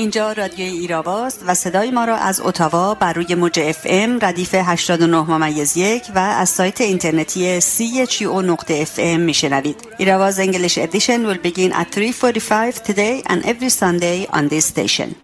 اینجا رادیوی ایراواست و صدای ما را از اتاوا بر روی موج اف ام ردیف 89 ممیز یک و از سایت اینترنتی او نقطه اف ام میشنوید. Irava's English edition will begin at 3.45 today and every Sunday on this station.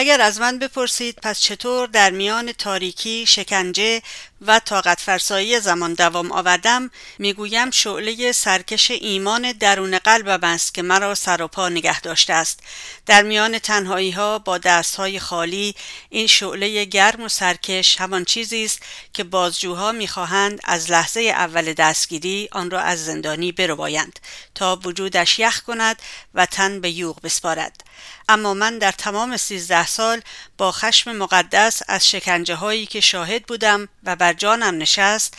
اگر از من بپرسید پس چطور در میان تاریکی، شکنجه و طاقت فرسایی زمان دوام آوردم می‌گویم شعله سرکش ایمان درون قلبم است که مرا سر و پا نگه داشته است. در میان تنهایی ها با دست های خالی این شعله گرم و سرکش همان چیزی است که بازجوها می‌خواهند از لحظه اول دستگیری آن را از زندانی بربایند تا وجودش یخ کند و تن به یوغ بسپارد. اما من در تمام سیزده سال با خشم مقدس از شکنجه هایی که شاهد بودم و بر جانم نشست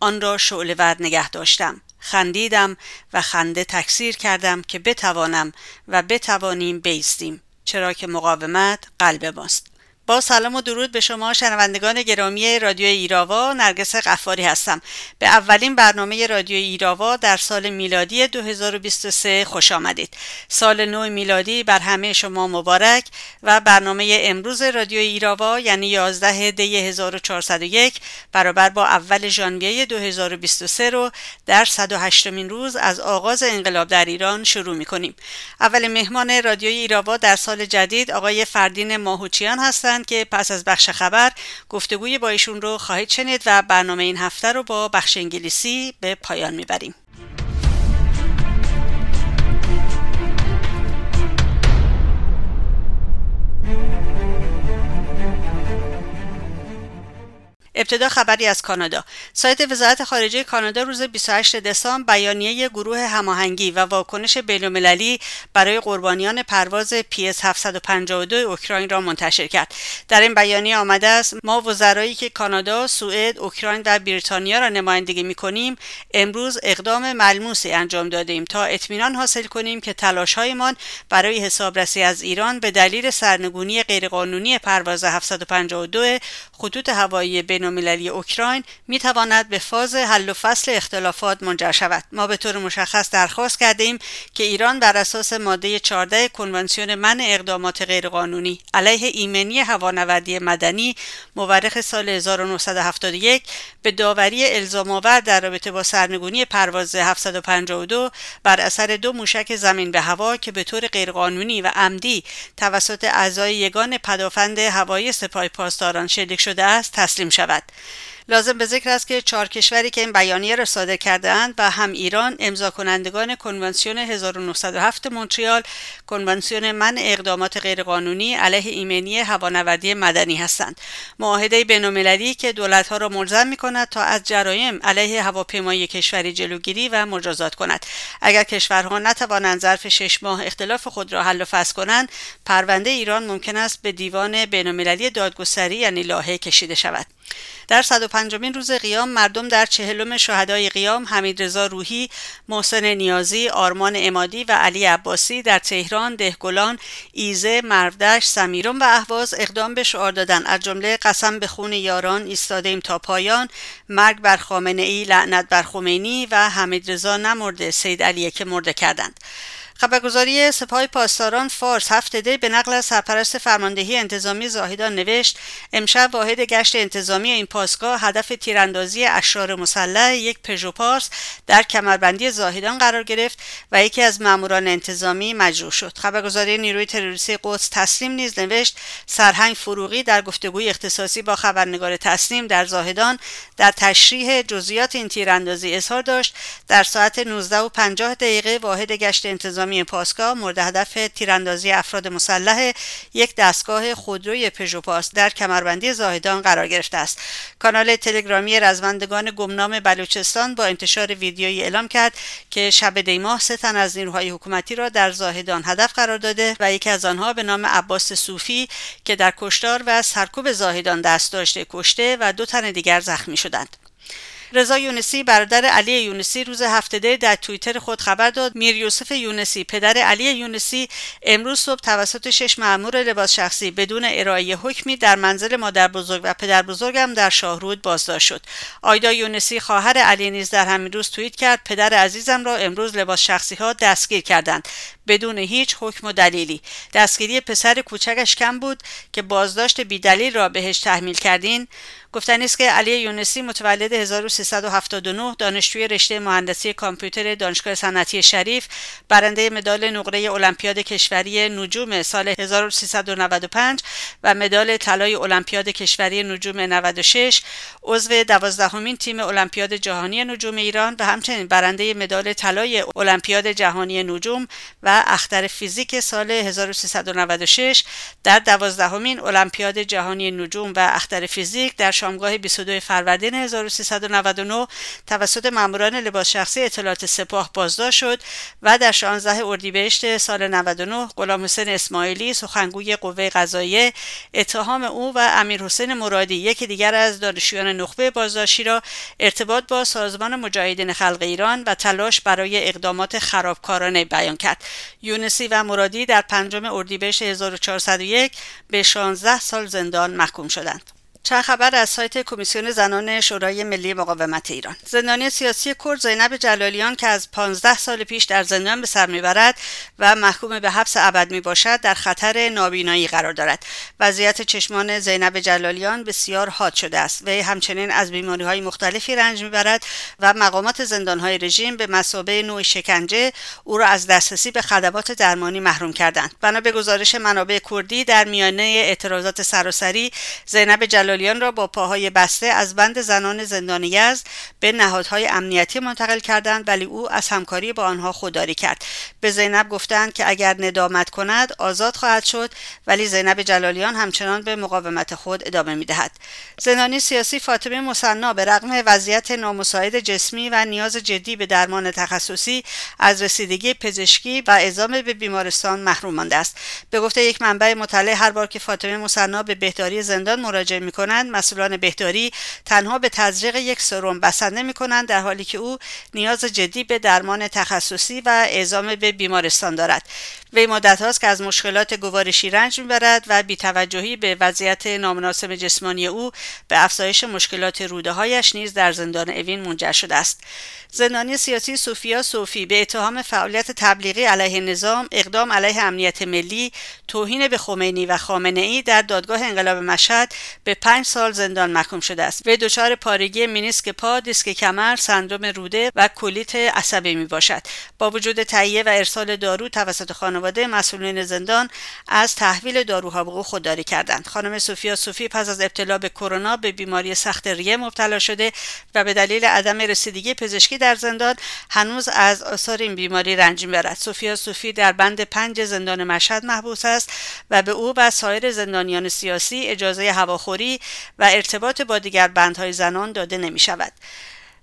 آن را شعله ور نگه داشتم. خندیدم و خنده تکثیر کردم که بتوانم و بتوانیم بیستیم چرا که مقاومت قلب ماست. با سلام و درود به شما شنوندگان گرامی رادیو ایراوا نرگس قفاری هستم. به اولین برنامه رادیو ایراوا در سال میلادی 2023 خوش آمدید. سال نو میلادی بر همه شما مبارک و برنامه امروز رادیو ایراوا یعنی 11 دی 1401 برابر با اول ژانویه 2023 رو در 108 مین روز از آغاز انقلاب در ایران شروع می کنیم اول مهمان رادیو ایراوا در سال جدید آقای فردین ماهوچیان هستند. که پس از بخش خبر گفتگوی با ایشون رو خواهید شنید و برنامه این هفته رو با بخش انگلیسی به پایان می‌بریم. ابتدا خبری از کانادا. سایت وزارت خارجه کانادا روز 28 دسامبر بیانیه گروه هماهنگی و واکنش بینالمللی برای قربانیان پرواز PS 752 اوکراین را منتشر کرد. در این بیانیه آمده است ما وزرایی که کانادا، سوئد، اوکراین و بریتانیا را نمایندگی می‌کنیم امروز اقدام ملموسی انجام دادیم تا اطمینان حاصل کنیم که تلاش‌هایمان برای حسابرسی از ایران به دلیل سرنگونی غیرقانونی پرواز 752 خطوط هوایی بین بینالمللی اوکراین می تواند به فاز حل و فصل اختلافات منجر شود. ما به طور مشخص درخواست کرده که ایران بر اساس ماده 14 کنونسیون من اقدامات غیرقانونی علیه ایمنی هوانوردی مدنی مورخ سال 1971 به داوری الزام آور در رابطه با سرنگونی پرواز 752 بر اثر دو موشک زمین به هوا که به طور غیرقانونی و عمدی توسط اعضای یگان پدافند هوایی سپاه پاسداران شلیک شده است تسلیم شود. But. لازم به ذکر است که چهار کشوری که این بیانیه را صادر کردهاند و هم ایران امضا کنندگان کنونسیون 1907 مونتریال کنونسیون من اقدامات غیرقانونی علیه ایمنی هوانوردی مدنی هستند. معاهده بینالمللی که دولتها را ملزم می کند تا از جرایم علیه هواپیمایی کشوری جلوگیری و مجازات کند. اگر کشورها نتوانند ظرف شش ماه اختلاف خود را حل و فصل کنند پرونده ایران ممکن است به دیوان بینالمللی دادگستری یعنی لاهه کشیده شود. در 105 روز قیام مردم در چهلم شهدای قیام حمید رضا روحی، محسن نیازی، آرمان امادی و علی عباسی در تهران، دهگلان، ایزه، مردش، سمیرون و اهواز اقدام به شعار دادن از جمله قسم به خون یاران ایستادیم تا پایان، مرگ بر خامنه ای، لعنت بر خمینی و حمید رضا نمرده سید علیه که مرده کردند. خبرگزاری سپاه پاسداران فارس هفته دی به نقل از سرپرست فرماندهی انتظامی زاهدان نوشت امشب واحد گشت انتظامی این پاسگاه هدف تیراندازی اشرار مسلح یک پژو پارس در کمربندی زاهدان قرار گرفت و یکی از ماموران انتظامی مجروح شد. خبرگزاری نیروی تروریستی قدس تسلیم نیز نوشت سرهنگ فروغی در گفتگوی اختصاصی با خبرنگار تسلیم در زاهدان در تشریح جزئیات این تیراندازی اظهار داشت. در ساعت 19 و 50 دقیقه واحد گشت انتظامی نظامی پاسگاه مورد هدف تیراندازی افراد مسلح یک دستگاه خودروی پژوپاس در کمربندی زاهدان قرار گرفته است. کانال تلگرامی رزمندگان گمنام بلوچستان با انتشار ویدیویی اعلام کرد که شب دیماه سه تن از نیروهای حکومتی را در زاهدان هدف قرار داده و یکی از آنها به نام عباس صوفی که در کشتار و سرکوب زاهدان دست داشته کشته و دو تن دیگر زخمی شدند. رضا یونسی برادر علی یونسی روز هفته در توییتر خود خبر داد. میر یوسف یونسی پدر علی یونسی امروز صبح توسط شش مأمور لباس شخصی بدون ارائه حکمی در منزل مادر بزرگ و پدر بزرگم در شاهرود بازداشت شد. آیدا یونسی خواهر علی نیز در همین روز توییت کرد پدر عزیزم را امروز لباس شخصی ها دستگیر کردند. بدون هیچ حکم و دلیلی. دستگیری پسر کوچکش کم بود که بازداشت بیدلیل را بهش تحمیل کردین. گفتنی است که علی یونسی متولد 1379 دانشجوی رشته مهندسی کامپیوتر دانشگاه صنعتی شریف برنده مدال نقره المپیاد کشوری نجوم سال 1395 و مدال طلای المپیاد کشوری نجوم 96 عضو دوازدهمین تیم المپیاد جهانی نجوم ایران و همچنین برنده مدال طلای المپیاد جهانی نجوم و اختر فیزیک سال 1396 در دوازدهمین المپیاد جهانی نجوم و اختر فیزیک در شامگاه 22 فروردین 1399 توسط ماموران لباس شخصی اطلاعات سپاه بازداشت شد و در 16 اردیبهشت سال 99 غلام حسین اسماعیلی سخنگوی قوه قضاییه اتهام او و امیر حسین مرادی یکی دیگر از دانشجویان نخبه بازداشتی را ارتباط با سازمان مجاهدین خلق ایران و تلاش برای اقدامات خرابکارانه بیان کرد. یونسی و مرادی در پنجم اردیبهشت 1401 به 16 سال زندان محکوم شدند. چند خبر از سایت کمیسیون زنان شورای ملی مقاومت ایران. زندانی سیاسی کرد زینب جلالیان که از 15 سال پیش در زندان به سر می‌برد و محکوم به حبس ابد می باشد در خطر نابینایی قرار دارد. وضعیت چشمان زینب جلالیان بسیار حاد شده است. و همچنین از بیماری های مختلفی رنج می‌برد و مقامات زندان های رژیم به مسابه نوع شکنجه او را از دسترسی به خدمات درمانی محروم کردند. بنا به گزارش منابع کردی در میانه اعتراضات سراسری زینب جلالیان جلالیان را با پاهای بسته از بند زنان زندان یزد به نهادهای امنیتی منتقل کردند ولی او از همکاری با آنها خودداری کرد. به زینب گفتند که اگر ندامت کند آزاد خواهد شد ولی زینب جلالیان همچنان به مقاومت خود ادامه می‌دهد. زندانی سیاسی فاطمه مصنا به رغم وضعیت نامساعد جسمی و نیاز جدی به درمان تخصصی از رسیدگی پزشکی و اعزام به بیمارستان محروم مانده است. به گفته یک منبع مطلع هر بار که فاطمه مصنا به بهداری زندان مراجعه می کنند مسئولان بهداری تنها به تزریق یک سرم بسنده می کنند در حالی که او نیاز جدی به درمان تخصصی و اعزام به بیمارستان دارد. وی مدت هاست که از مشکلات گوارشی رنج می‌برد و بیتوجهی به وضعیت نامناسب جسمانی او به افزایش مشکلات روده هایش نیز در زندان اوین منجر شده است. زندانی سیاسی سوفیا صوفی به اتهام فعالیت تبلیغی علیه نظام اقدام علیه امنیت ملی توهین به خمینی و خامنه ای در دادگاه انقلاب مشهد به پنج سال زندان محکوم شده است. وی دچار پارگی مینیسک پا دیسک کمر سندروم روده و کلیت عصبی می باشد با وجود تهیه و ارسال دارو توسط خانواده مسئولین زندان از تحویل داروها به او خودداری کردند خانم سوفیا صوفی پس از ابتلا به کرونا به بیماری سخت ریه مبتلا شده و به دلیل عدم رسیدگی پزشکی در زندان هنوز از آثار این بیماری رنج می‌برد سوفیا صوفی در بند پنج زندان مشهد محبوس است و به او و سایر زندانیان سیاسی اجازه هواخوری و ارتباط با دیگر بندهای زنان داده نمی شود.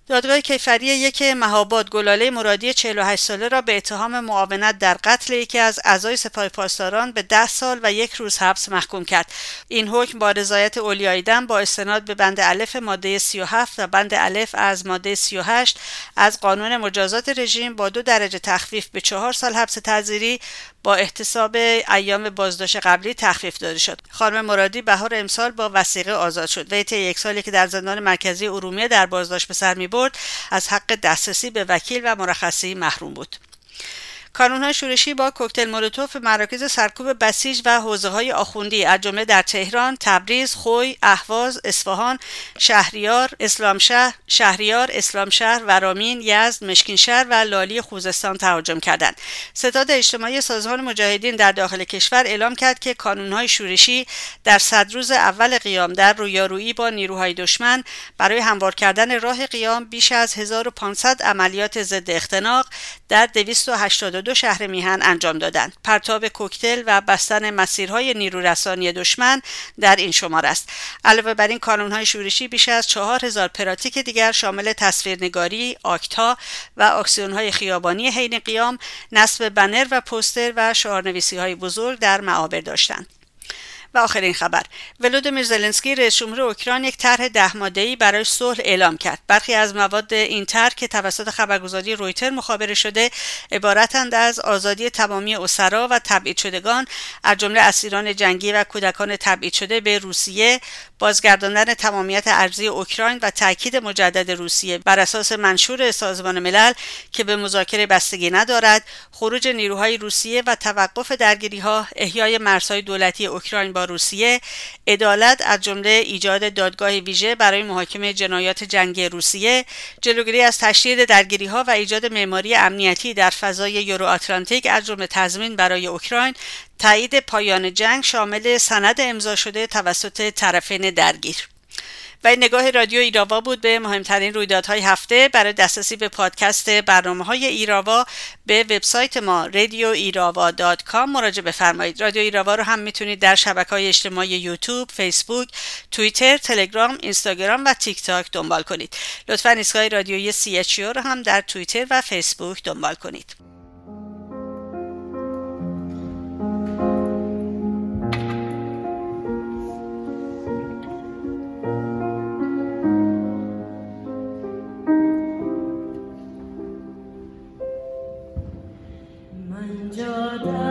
دادگاه کیفری یک مهاباد گلاله مرادی 48 ساله را به اتهام معاونت در قتل یکی از اعضای سپاه پاسداران به 10 سال و یک روز حبس محکوم کرد. این حکم با رضایت اولیای دم با استناد به بند الف ماده 37 و بند الف از ماده 38 از قانون مجازات رژیم با دو درجه تخفیف به چهار سال حبس تعزیری با احتساب ایام بازداشت قبلی تخفیف داده شد. خانم مرادی بهار امسال با وسیقه آزاد شد. و طی یک سالی که در زندان مرکزی ارومیه در بازداشت به سر می برد از حق دسترسی به وکیل و مرخصی محروم بود. های شورشی با کوکتل مولوتوف مراکز سرکوب بسیج و حوزه های آخوندی از جمله در تهران، تبریز، خوی، اهواز، اصفهان، شهریار، اسلامشهر، شهریار، اسلامشهر، ورامین، یزد، مشکینشهر و لالی خوزستان تهاجم کردند. ستاد اجتماعی سازمان مجاهدین در داخل کشور اعلام کرد که های شورشی در صد روز اول قیام در رویارویی با نیروهای دشمن برای هموار کردن راه قیام بیش از 1500 عملیات ضد اختناق در 282 دو شهر میهن انجام دادند. پرتاب کوکتل و بستن مسیرهای نیرورسانی دشمن در این شمار است. علاوه بر این کانونهای شورشی بیش از چهار هزار پراتیک دیگر شامل تصویرنگاری آکتا و آکسیونهای خیابانی حین قیام نصب بنر و پوستر و شعارنویسی های بزرگ در معابر داشتند. و آخرین خبر. ولودیمیر زلنسکی رئیس جمهور اوکراین یک طرح ده ماده‌ای برای صلح اعلام کرد. برخی از مواد این طرح که توسط خبرگزاری رویتر مخابره شده عبارتند از آزادی تمامی اسرا و تبعید شدگان از جمله اسیران جنگی و کودکان تبعید شده به روسیه بازگرداندن تمامیت ارزی اوکراین و تاکید مجدد روسیه. بر اساس منشور سازمان ملل که به مذاکره بستگی ندارد خروج نیروهای روسیه و توقف درگیری ها احیای مرزهای دولتی اوکراین روسیه عدالت از جمله ایجاد دادگاه ویژه برای محاکمه جنایات جنگی روسیه جلوگیری از تشدید درگیری ها و ایجاد معماری امنیتی در فضای یورو آتلانتیک از جمله تضمین برای اوکراین تایید پایان جنگ شامل سند امضا شده توسط طرفین درگیر. و این نگاه رادیو ایراوا بود به مهمترین رویدادهای هفته برای دسترسی به پادکست برنامه های ایراوا به وبسایت ما radioirava.com مراجعه بفرمایید رادیو ایراوا رو هم می‌تونید در شبکه های اجتماعی یوتیوب، فیسبوک، توییتر، تلگرام، اینستاگرام و تیک تاک دنبال کنید. لطفا ایستگاه رادیویی CHO رو هم در توییتر و فیسبوک دنبال کنید. da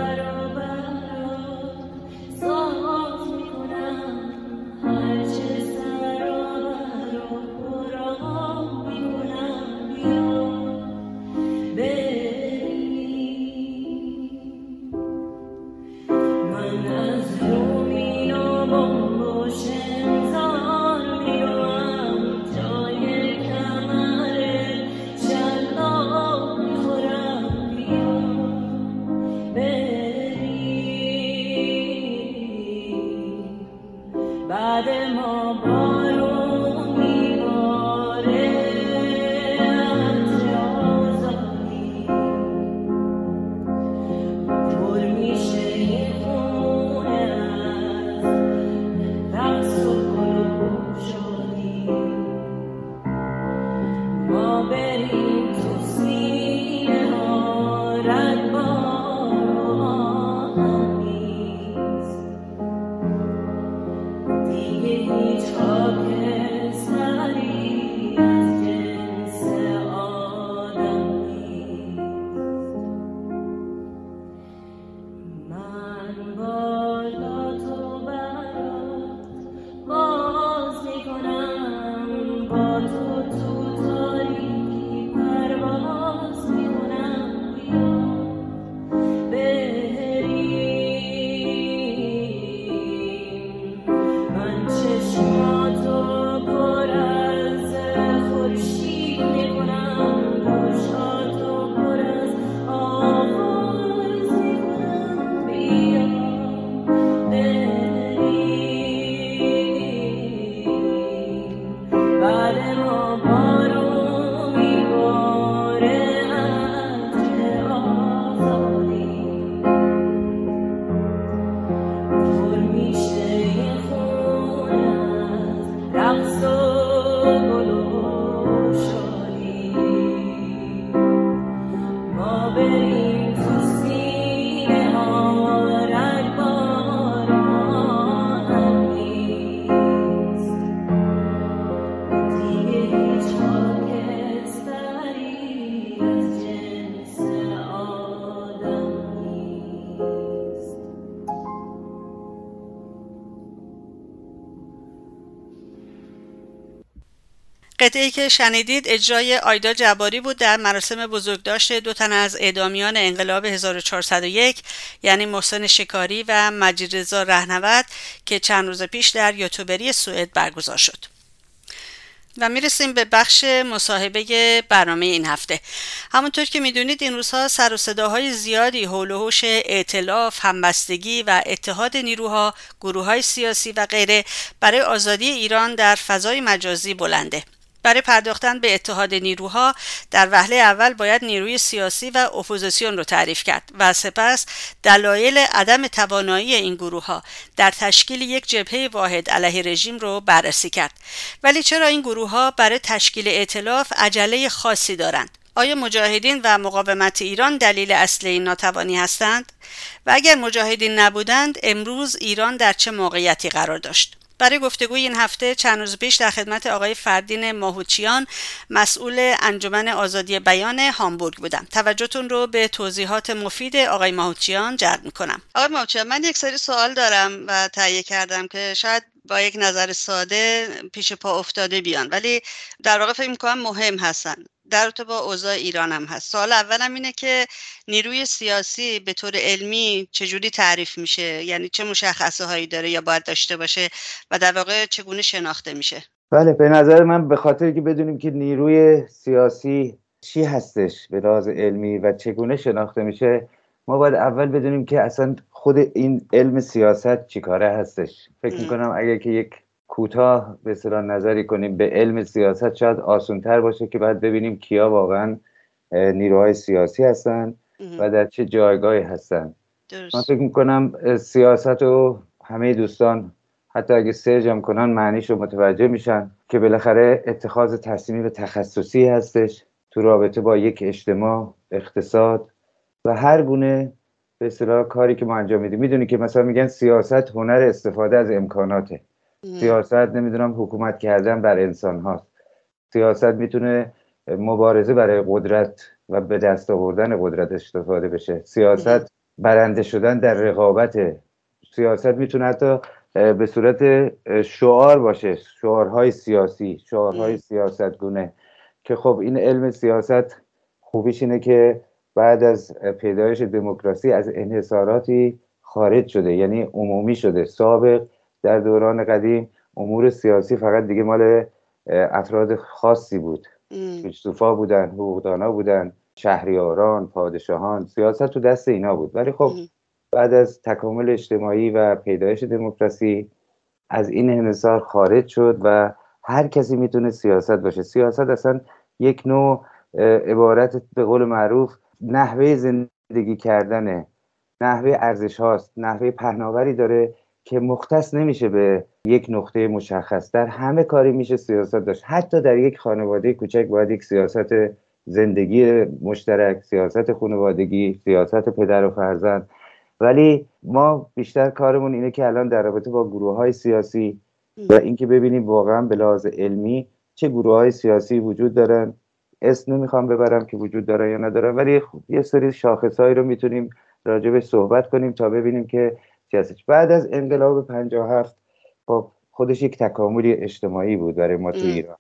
قطعی که شنیدید اجرای آیدا جباری بود در مراسم بزرگداشت دو تن از اعدامیان انقلاب 1401 یعنی محسن شکاری و مجید رضا رهنورد که چند روز پیش در یوتوبری سوئد برگزار شد. و می‌رسیم به بخش مصاحبه برنامه این هفته. همونطور که می‌دونید این روزها سر و صداهای زیادی حول و حوش ائتلاف همبستگی و اتحاد نیروها گروه های سیاسی و غیره برای آزادی ایران در فضای مجازی بلنده. برای پرداختن به اتحاد نیروها در وهله اول باید نیروی سیاسی و اپوزیسیون رو تعریف کرد و سپس دلایل عدم توانایی این گروه ها در تشکیل یک جبهه واحد علیه رژیم رو بررسی کرد. ولی چرا این گروه ها برای تشکیل ائتلاف عجله خاصی دارند؟ آیا مجاهدین و مقاومت ایران دلیل اصلی این ناتوانی هستند؟ و اگر مجاهدین نبودند امروز ایران در چه موقعیتی قرار داشت؟ برای گفتگوی این هفته چند روز پیش در خدمت آقای فردین ماهوچیان مسئول انجمن آزادی بیان هامبورگ بودم. توجهتون رو به توضیحات مفید آقای ماهوچیان جلب می‌کنم. آقای ماهوچیان من یک سری سوال دارم و تهیه کردم که شاید با یک نظر ساده پیش پا افتاده بیان ولی در واقع فکر می‌کنم مهم هستن. در با اوضاع ایران هم هست. سوال اولم اینه که نیروی سیاسی به طور علمی چجوری تعریف میشه؟ یعنی چه مشخصه هایی داره یا باید داشته باشه و در واقع چگونه شناخته میشه؟ بله به نظر من به خاطر که بدونیم که نیروی سیاسی چی هستش به لحاظ علمی و چگونه شناخته میشه ما باید اول بدونیم که اصلا خود این علم سیاست چیکاره هستش. فکر می‌کنم اگر که یک کوتاه به اصطلاح نظری کنیم به علم سیاست شاید آسونتر باشه که باید ببینیم کیا واقعا نیروهای سیاسی هستن و در چه جایگاهی هستن. من فکر می‌کنم سیاست رو همه دوستان حتی اگه سرج هم کنن معنیش رو متوجه میشن که بالاخره اتخاذ تصمیم به تخصصی هستش تو رابطه با یک اجتماع اقتصاد و هر گونه به اصطلاح کاری که ما انجام میدیم. می‌دونی که مثلا میگن سیاست هنر استفاده از امکاناته. سیاست نمی‌دونم حکومت کردن بر انسان هاست. سیاست می‌تونه مبارزه برای قدرت و به دست آوردن قدرت استفاده بشه. سیاست برنده شدن در رقابت. سیاست می‌تونه حتی به صورت شعار باشه. شعارهای سیاسی شعارهای سیاست گونه که خب این علم سیاست خوبیش اینه که بعد از پیدایش دموکراسی از انحصاراتی خارج شده. یعنی عمومی شده. سابق در دوران قدیم امور سیاسی فقط دیگه مال افراد خاصی بود. فیلسوفا بودن حقوقدانا بودن شهریاران پادشاهان سیاست تو دست اینا بود. ولی خب بعد از تکامل اجتماعی و پیدایش دموکراسی از این انحصار خارج شد و هر کسی می‌تونه سیاست باشه. سیاست اصلا یک نوع عبارت به قول معروف نحوه زندگی کردنه. نحوه ارزش هاست نحوه پهناوری داره که مختص نمیشه به یک نقطه مشخص. در همه کاری میشه سیاست داشت. حتی در یک خانواده کوچک باید یک سیاست زندگی مشترک سیاست خانوادگی سیاست پدر و فرزند. ولی ما بیشتر کارمون اینه که الان در رابطه با گروه های سیاسی و اینکه ببینیم واقعا به لحاظ علمی چه گروه های سیاسی وجود دارن. اسم نمی‌خوام ببرم که وجود دارن یا ندارن ولی خب یه سری شاخصهایی رو می‌تونیم راجبش صحبت کنیم تا ببینیم که سیاست بعد از انقلاب 57 خب خودش یک تکاملی اجتماعی بود برای ما تو ایران.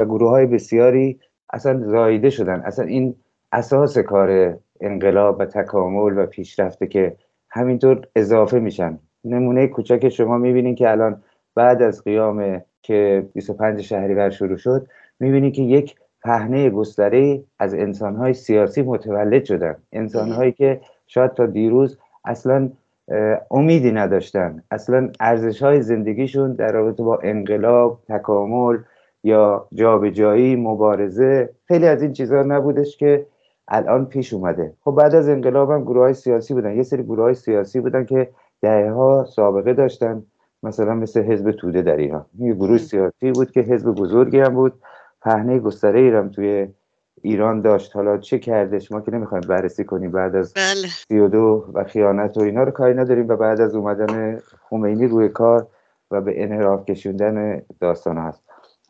و گروه های بسیاری اصلا زایده شدن. اصلا این اساس کار انقلاب و تکامل و پیشرفته که همینطور اضافه میشن. نمونه کوچک شما می‌بینین که الان بعد از قیام که 25 شهریور شروع شد می‌بینید که یک پهنه گستره از انسانهای سیاسی متولد شدن. انسانهایی که شاید تا دیروز اصلا امیدی نداشتن. اصلا ارزش های زندگیشون در رابطه با انقلاب تکامل یا جابجایی مبارزه خیلی از این چیزها نبودش که الان پیش اومده. خب بعد از انقلاب هم گروه های سیاسی بودن. یه سری گروه های سیاسی بودن که دهه ها سابقه داشتن. مثلا مثل حزب توده در ایران. یه گروه سیاسی بود که حزب بزرگی هم بود. پهنه گستره ایران توی ایران داشت. حالا چه کردش؟ ما که نمی‌خوایم بررسی کنیم بعد از بله. سی و دو و خیانت و اینا رو کاری نداریم و بعد از اومدن خمینی روی کار و به انحراف کشوندن داستان هست.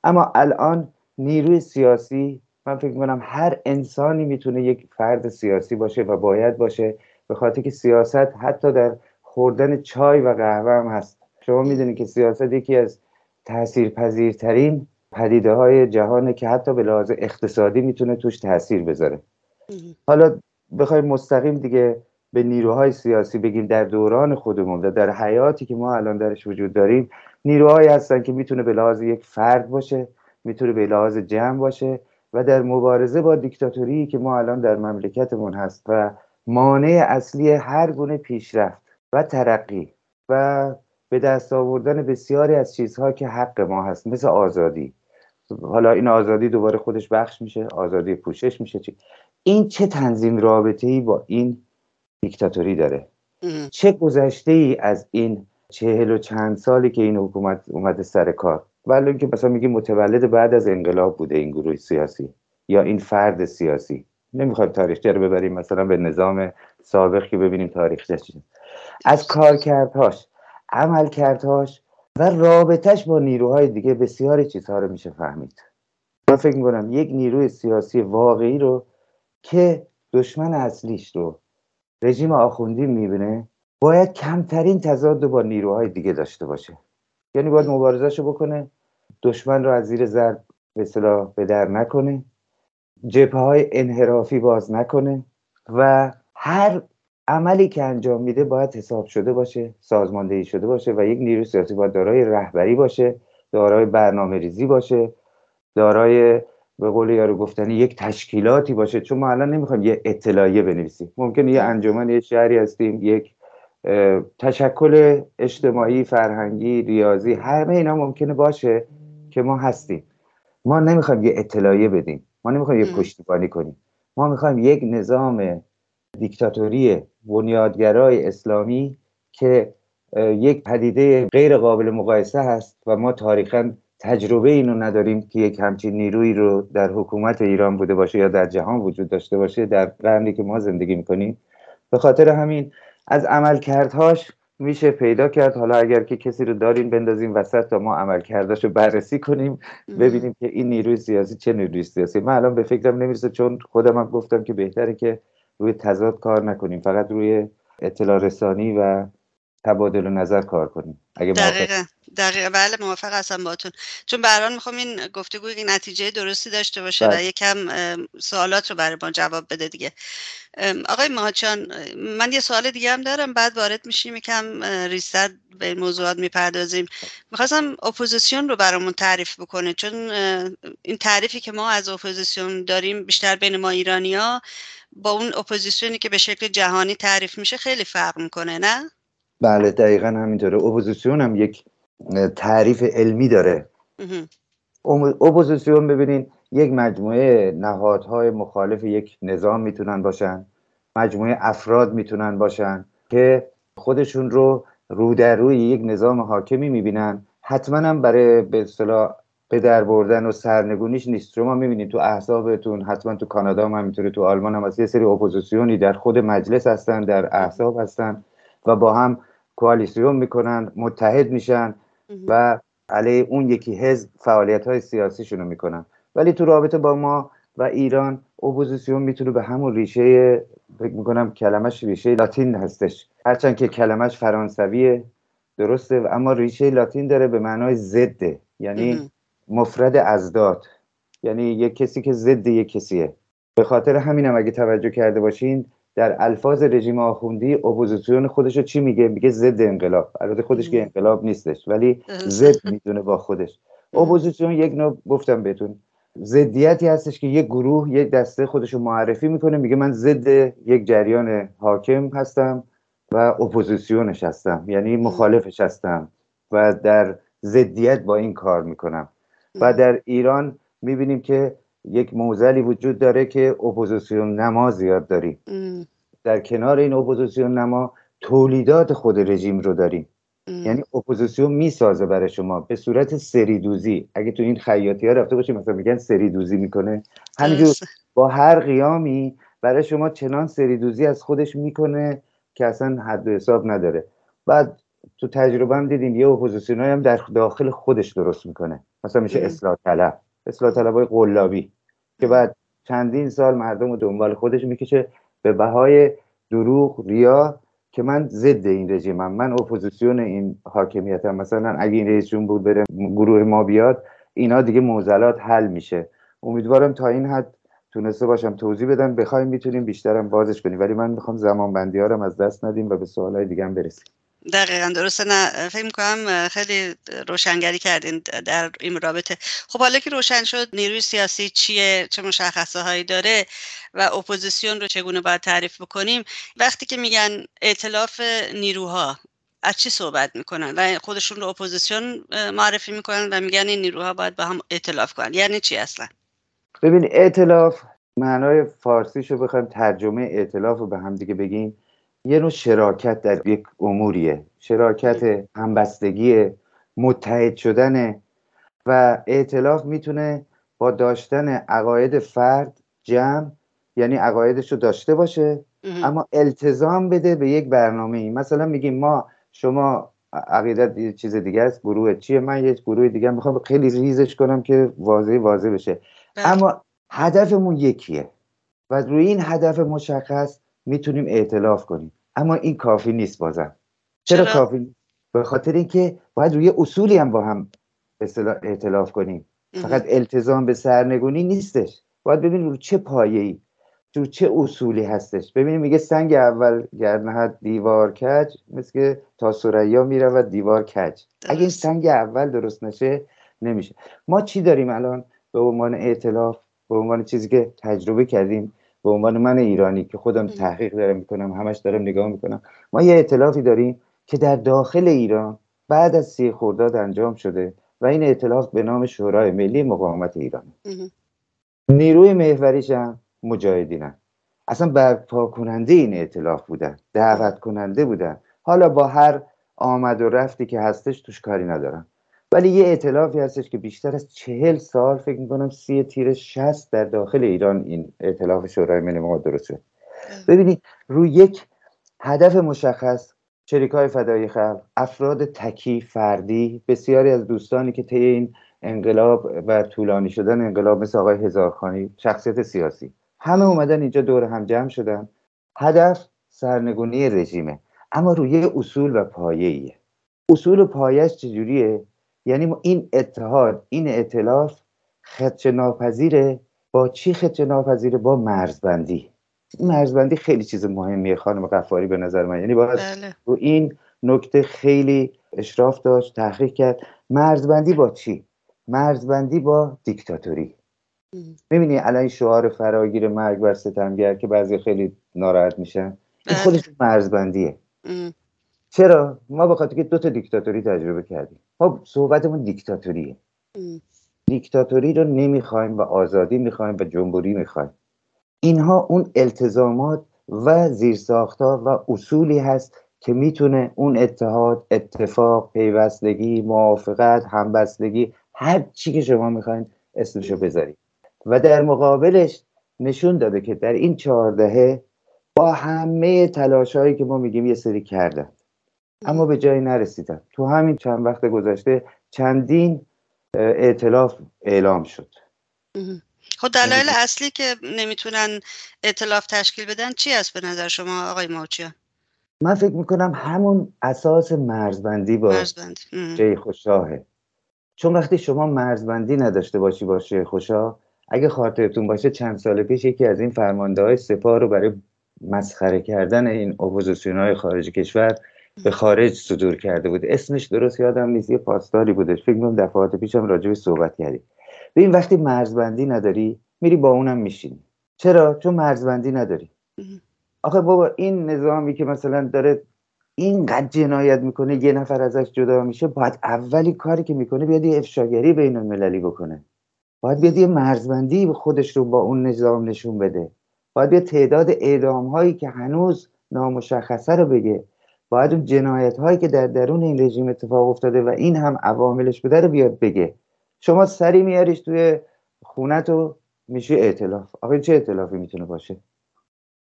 اما الان نیروی سیاسی من فکر می‌کنم هر انسانی می‌تونه یک فرد سیاسی باشه و باید باشه به خاطر که سیاست حتی در خوردن چای و قهوه هم هست. شما می‌دونید که سیاست یکی از تاثیرپذیرترین پدیده های جهانه که حتی به لحاظ اقتصادی می‌تونه توش تاثیر بذاره. حالا بخوایم مستقیم دیگه به نیروهای سیاسی بگیم در دوران خودمون و در حیاتی که ما الان درش وجود داریم نیروهایی هستن که می‌تونه به لحاظ یک فرد باشه می‌تونه به لحاظ جمع باشه و در مبارزه با دیکتاتوری که ما الان در مملکتمون هست و مانع اصلی هر گونه پیشرفت و ترقی و به دست آوردن بسیاری از چیزها که حق ما هست مثل آزادی. حالا این آزادی دوباره خودش بخش میشه آزادی پوشش میشه. چی؟ این چه تنظیم رابطه ای با این دیکتاتوری داره؟ چه گذشته ای از این چهل و چند سالی که این حکومت اومده سر کار؟ ولی اینکه مثلا میگیم متولد بعد از انقلاب بوده این گروه سیاسی یا این فرد سیاسی. نمی‌خوایم تاریخچه رو ببریم مثلا به نظام سابق که ببینیم تاریخچه چیه. از کارکردهاش عملکردهاش و رابطش با نیروهای دیگه بسیاری چیزها رو میشه فهمید. من فکر می‌کنم یک نیروی سیاسی واقعی رو که دشمن اصلیش رو رژیم آخوندی می‌بینه باید کمترین تضاد با نیروهای دیگه داشته باشه. یعنی باید مبارزهشو بکنه دشمن رو از زیر ضرب به اصطلاح به در نکنه جبهه های انحرافی باز نکنه و هر عملی که انجام میده باید حساب شده باشه سازماندهی شده باشه و یک نیروی سیاسی باید دارای رهبری باشه دارای برنامه ریزی باشه دارای به قول یارو گفتنی یک تشکیلاتی باشه. چون ما الان نمی‌خوایم یه اطلاعیه بنویسیم. ممکنه یه انجمن یه شهری هستیم یک تشکل اجتماعی فرهنگی ریاضی همه اینا ممکنه باشه که ما هستیم. ما نمی‌خوایم یه اطلاعیه بدیم. ما نمی‌خوایم یه پشتیبانی کنیم. ما می‌خوایم یک نظام دیکتاتوری بنیادگرای اسلامی که یک پدیده غیر قابل مقایسه هست و ما تاریخا تجربه اینو نداریم که یک همچین نیروی رو در حکومت ایران بوده باشه یا در جهان وجود داشته باشه در قرنی که ما زندگی می‌کنیم. به خاطر همین از عملکردهاش میشه پیدا کرد. حالا اگر که کسی رو دارین بندازیم وسط تا ما عمل کرداش رو بررسی کنیم ببینیم که این نیروی سیاسی چه نیروی سیاسی. من الان به فکرم نمی‌رسه چون خودم هم گفتم که بهتره که روی تضاد کار نکنیم. فقط روی اطلاع رسانی و تبادل نظر کار کنیم. اگه دقیقا. دقیقا. بله موافق هستم باتون چون بران می‌خوام این گفتگوی نتیجه درستی داشته باشه و بله. یکم سوالات رو برای ما جواب بده دیگه. آقای ماهوتچیان من یه سوال دیگه هم دارم بعد وارد میشیم. یکم ریزتر به این موضوعات می‌پردازیم. می‌خواستم اپوزیسیون رو برامون تعریف بکنین. چون این تعریفی که ما از اپوزیسیون داریم بیشتر بین ما ایرانیا با اون اپوزیسیونی که به شکل جهانی تعریف میشه خیلی فرق می‌کنه نه؟ بله دقیقا همینطوره. اپوزیسیون هم یک تعریف علمی داره. اپوزیسیون ببینین یک مجموعه نهادهای مخالف یک نظام می‌تونن باشن مجموعه افراد می‌تونن باشن که خودشون رو رو در روی یک نظام حاکمی می‌بینن. حتما هم برای به اصطلاح به در بردن و سرنگونیش نیست. شما می‌بینید تو احزابتون حتما تو کانادا هم همینطوره تو آلمان هم هست یه سری اپوزیسیونی در خود مجلس هستن در احزاب هستن و با هم کوالیسیون می‌کنن متحد میشن و علیه اون یکی حزب فعالیت های سیاسیشون رو می‌کنن. ولی تو رابطه با ما و ایران اپوزیسیون می‌تونه به همون ریشه فکر می‌کنم کلمش ریشه لاتین هستش. هرچند که کلمش فرانسویه درسته اما ریشه لاتین داره به معنای ضده یعنی مفرد اضداد یعنی یک کسی که ضد یک کسیه. به خاطر همینم اگه توجه کرده باشین در الفاظ رژیم آخوندی اپوزیسیون خودش رو چی میگه؟ میگه ضد انقلاب. البته خودش که انقلاب نیستش ولی ضد می‌دونه با خودش. اپوزیسیون یک نوع گفتم بهتون ضدیتی هستش که یک گروه یک دسته خودش رو معرفی می‌کنه میگه من ضد یک جریان حاکم هستم و اپوزیسیونش هستم یعنی مخالفش هستم و در ضدیت با این کار می‌کنم. و در ایران می‌بینیم که یک معضلی وجود داره که اپوزیسیون نما زیاد داریم. در کنار این اپوزیسیون نما تولیدات خود رژیم رو داریم. یعنی اپوزیسیون می‌سازه برای شما به صورت سریدوزی. اگه تو این خیاطی ها رفته باشی مثلا میگن سریدوزی می‌کنه. همینجور با هر قیامی برای شما چنان سریدوزی از خودش می‌کنه که اصلا حد و حساب نداره. بعد تو تجربه هم دیدیم یه اپوزیسیون هم در داخل خودش درست می‌کنه. مثلا میشه اصلاح طلب. اصلاح طلب های قلابی که بعد چندین سال مردم رو دنبال خودش می‌کشه به بهای دروغ ریا که من ضد این رژیمم. من اپوزیسیون این حاکمیتم. مثلا اگه این رئیس جمهور بره گروه ما بیاد اینا دیگه موزلات حل میشه. امیدوارم تا این حد تونسته باشم توضیح بدم. بخوایم می‌تونیم بیشترم بازش کنیم. ولی من می‌خوام زمان بندی ها از دست ندیم و به سوالای دیگه هم برسیم. دقیقا درسته. نه فکر می‌کنم خیلی روشنگری کردین در این رابطه. خب حالا که روشن شد نیروی سیاسی چیه؟ چه مشخصه هایی داره؟ و اپوزیسیون رو چگونه باید تعریف بکنیم؟ وقتی که میگن ائتلاف نیروها از چی صحبت می‌کنن؟ و خودشون رو اپوزیسیون معرفی می‌کنن و میگن این نیروها باید با هم ائتلاف کنن. یعنی چی اصلا؟ ببین ائتلاف معنای فارسیشو بخوایم ترجمه ائتلاف رو به هم دیگه بگیم. یه نوع شراکت در یک اموریه. شراکت همبستگی متحد شدن و ائتلاف می‌تونه با داشتن عقاید فرد جمع یعنی عقایدش رو داشته باشه اما التزام بده به یک برنامه ای مثلا میگیم ما شما عقیدت یه چیز دیگه است. گروه چیه؟ من یه گروه دیگه می‌خوام خیلی ریزش کنم که واضح واضح بشه. بله. اما هدفمون یکیه و روی این هدف مشخص می‌تونیم اعتلاف کنیم. اما این کافی نیست بازم. چرا, چرا؟ کافی به خاطر اینکه باید روی اصولی هم با هم اعتلاف کنیم. فقط التزام به سرنگونی نیستش. باید ببینیم رو چه پایه ای رو چه اصولی هستش. ببینیم میگه سنگ اول گرنهد دیوار کج مثل که تا سریا میره و دیوار کج. اگه این سنگ اول درست نشه نمیشه. ما چی داریم الان؟ به عنوان اعتلاف به عنوان چیزی که تجربه کردیم به عنوان من ایرانی که خودم تحقیق دارم می‌کنم همش دارم نگاه می‌کنم. ما یه اعتلافی داریم که در داخل ایران بعد از سی خورداد انجام شده و این اعتلاف به نام شورای ملی مقاومت ایران نیروی محوریش هم مجاهدینن. اصلا برپا کننده این اعتلاف بودن دعوت کننده بودن. حالا با هر آمد و رفتی که هستش توش کاری ندارم ولی یه اعتلافی هستش که بیشتر از چهل سال فکر می‌کنم سی تیر شست در داخل ایران این اعتلاف شورای ملی ما درست شد ببینید روی یک هدف مشخص های فدای خلق افراد تکی فردی بسیاری از دوستانی که طی این انقلاب و طولانی شدن انقلاب مثل آقای هزارخانی شخصیت سیاسی. همه اومدن اینجا دور هم جمع شدن. هدف سرنگونی رژیمه. اما روی اصول و پایه اصول و پایش چجوریه؟ یعنی این اتحاد این اعتلاف خدش ناپذیره. با چی خدش ناپذیره؟ با مرزبندی. مرزبندی خیلی چیز مهمیه خانم قفاری به نظر من. یعنی باید بله. رو این نکته خیلی اشراف داشت تحقیق کرد. مرزبندی با چی؟ مرزبندی با دیکتاتوری. می‌بینی الان شعار فراگیر مرگ بر ستمگر که بعضی خیلی ناراحت میشن. این بله. خودش مرزبندیه. چرا؟ ما به خاطر که دو تا دیکتاتوری تجربه کردیم. ما صحبتمون دیکتاتوریه. دیکتاتوری رو نمی‌خوایم و آزادی می‌خوایم و جمهوری می‌خوایم. اینها اون التزامات و زیرساختها و اصولی هست که می‌تونه اون اتحاد اتفاق پیوستگی موافقت همبستگی هر چی که شما می‌خواین اسمشو بذارید. و در مقابلش نشون داده که در این چهاردهه با همه تلاش هایی که ما میگیم یه سری کردن. اما به جایی نرسیدن. تو همین چند وقت گذشته چندین اعتلاف اعلام شد. خب دلایل اصلی که نمی‌تونن اعتلاف تشکیل بدن چی است به نظر شما آقای موچیان من فکر می‌کنم همون اساس مرزبندی با مرزبندی. شیخ و شاهه چون وقتی شما مرزبندی نداشته باشی با شیخ و شاه اگه خاطرتون باشه چند سال پیش یکی از این فرمانده های سپاه رو برای مسخره کردن این اپوزیسیون های خارج کشور به خارج صدور کرده بود اسمش درست یادم نیست یه پاسداری بودش. فکر کنم دفعات پیشم راجع صحبت کردیم. ببین وقتی مرزبندی نداری میری با اونم میشینی. چرا؟ چون مرزبندی نداری. آخه بابا این نظامی که مثلا داره اینقدر جنایت می‌کنه یه نفر ازش جدا میشه باید اولی کاری که می‌کنه بیاد یه افشاگری بین المللی بکنه. باید بیاد یه مرزبندی خودش رو با اون نظام نشون بده. باید بیاد تعداد اعدام هایی که هنوز نامشخصه رو بگه. باید اون جنایت هایی که در درون این رژیم اتفاق افتاده و این هم عواملش بوده رو بیاد بگه. شما سری میاریش توی خونت و میشه اعتلاف آقا چه اعتلافی می‌تونه باشه؟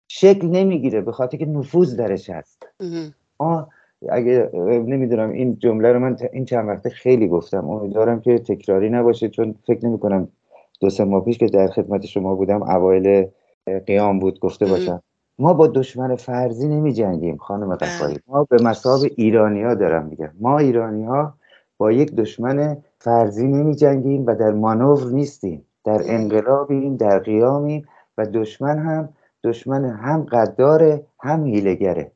شکل نمی‌گیره به خاطر که نفوذ درش هست. آه اگه نمی‌دونم این جمله رو من این چند وقته خیلی گفتم. امیدوارم که تکراری نباشه چون فکر نمی کنم دو سه ماه پیش که در خدمت شما بودم اوایل قیام بود گفته باشم. ما با دشمن فرضی نمی جنگیم خانم بله. قفاری ما به مساب ایرانی ها دارم میگم. ما ایرانی ها با یک دشمن فرضی نمی جنگیم و در مانور نیستیم. در انقلابیم در قیامیم و دشمن هم دشمن هم قداره هم هیلگره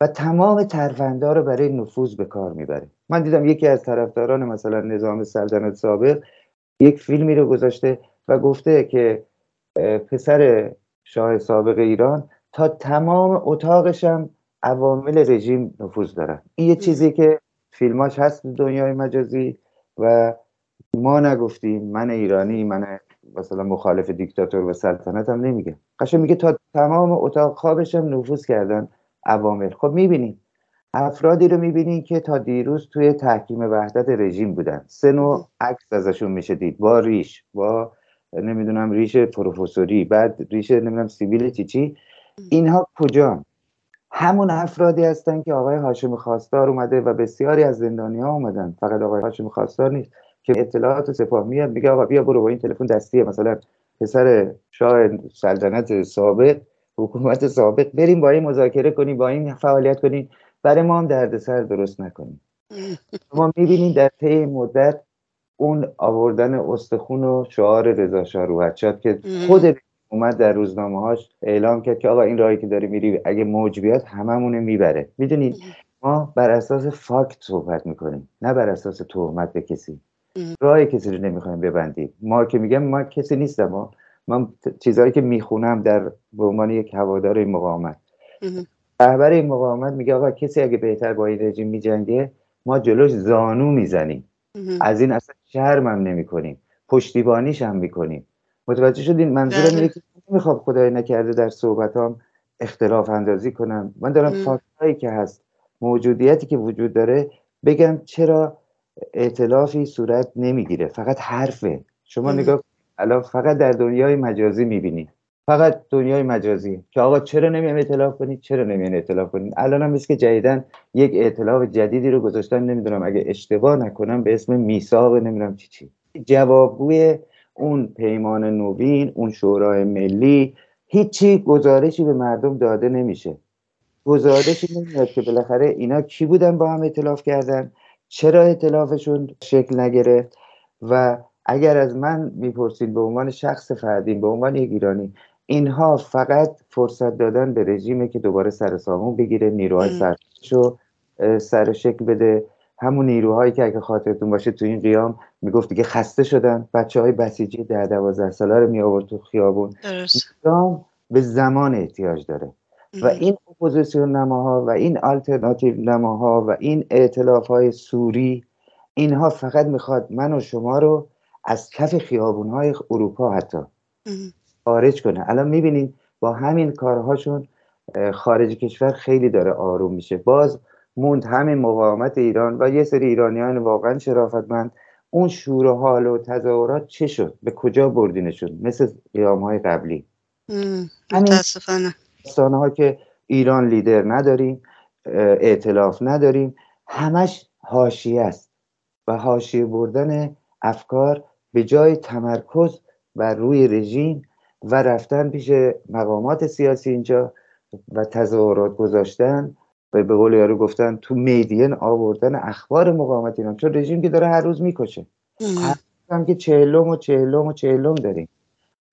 و تمام ترفنده رو برای نفوذ به کار می‌بره. من دیدم یکی از طرفداران مثلا نظام سلطنت سابق یک فیلمی رو گذاشته و گفته که پسر شاه سابق ایران تا تمام اتاقشم عوامل رژیم نفوذ دارن. این یه چیزی که فیلماش هست دنیای مجازی و ما نگفتیم من ایرانی من مثلا مخالف دیکتاتور و سلطنت هم نمیگه. قشن میگه تا تمام اتاق خوابش هم نفوذ کردن عوامل. خب می‌بینیم. افرادی رو می‌بینین که تا دیروز توی تحکیم وحدت رژیم بودن. سه نوع عکس ازشون میشه دید. با ریش با نمی‌دونم ریش پروفسوری بعد ریش نمی‌دونم سیبیل چی چی. اینها کجا؟ همون افرادی هستن که آقای هاشم خواستار اومده و بسیاری از زندانی ها اومدن. فقط آقای هاشم خواستار نیست که اطلاعات سپاه میاد میگه آقا بیا برو با این تلفن دستیه. مثلا پسر شاه سلطنت سابق حکومت سابق بریم با این مذاکره کنیم با این فعالیت کنیم. برای ما هم دردسر درست نکنیم. ما می‌بینیم در طی مدت اون آوردن استخون و شعار رضا شاه که خود اومد در روزنامه هاش اعلام کرد که آقا این راهی که داری میری اگه موج بیاد هممونه می‌بره. می‌دونید ما بر اساس فاکت صحبت می‌کنیم نه بر اساس تهمت به کسی. راه کسی رو نمی‌خوایم ببندیم. ما که میگم ما کسی نیستم ما من چیزهایی که می‌خونم در به عنوان یک هوادار مقاومت. رهبر این مقاومت میگه آقا کسی اگه بهتر با این رژیم میجنگه ما جلوش زانو می‌زنیم. از این اصلا شرم هم نمی کنیم پشتیبانیش هم می‌کنیم. متوجه شدین منظورم اینه که نمی‌خوام خدای نکرده در صحبتام اختلاف اندازی کنم؟ من دارم فاکتایی که هست موجودیتی که وجود داره بگم چرا اعتلافی صورت نمی‌گیره. فقط حرفه. شما نگاه الان فقط در دنیای مجازی می‌بینید فقط دنیای مجازی. که آقا چرا نمیام اعتلاف کنید؟ چرا نمیان اعتلاف کنید؟ الان هم که جدیدن یک اعتلاف جدیدی رو گذاشتن نمی‌دونم اگه اشتباه نکنم به اسم میثاق نمی‌دونم چی چی. جوابگوی اون پیمان نوین اون شورای ملی هیچی گزارشی به مردم داده نمیشه. گزارشی نمیاد که بالاخره اینا کی بودن با هم اعتلاف کردن؟ چرا اعتلافشون شکل نگرفت؟ و اگر از من می‌پرسید به عنوان شخص فردین به عنوان یک ایرانی اینها فقط فرصت دادن به رژیمه که دوباره سر سامون بگیره نیروهای سرش رو سر شکل بده. همون نیروهایی که اگه خاطرتون باشه تو این قیام می‌گفت دیگه خسته شدن. بچه های بسیجی ده دوازده ساله رو می آورد تو خیابون. قیام به زمان احتیاج داره. و این اپوزیسیون نماها و این آلترناتیو نماها و این ائتلاف های صوری اینها فقط می‌خواد من و شما رو از کف خیابون های اروپا حتی خارج کنه. الان می‌بینین با همین کارهاشون خارج کشور خیلی داره آروم میشه. باز موند همین مقاومت ایران و یه سری ایرانیان واقعا شرافتمند. اون شور و حال و تظاهرات چه شد؟ به کجا بردینشون مثل قیام های قبلی متاسفانه. ها که ایران لیدر نداریم اعتلاف نداریم همش حاشیه است و حاشیه بردن افکار به جای تمرکز بر روی رژیم و رفتن پیش مقامات سیاسی اینجا و تظاهرات گذاشتن به قول یارو گفتن تو میدین آوردن اخبار مقاومت ایران. چون رژیم که داره هر روز می‌کشه. هم که چهلم و چهلم و چهلم داریم.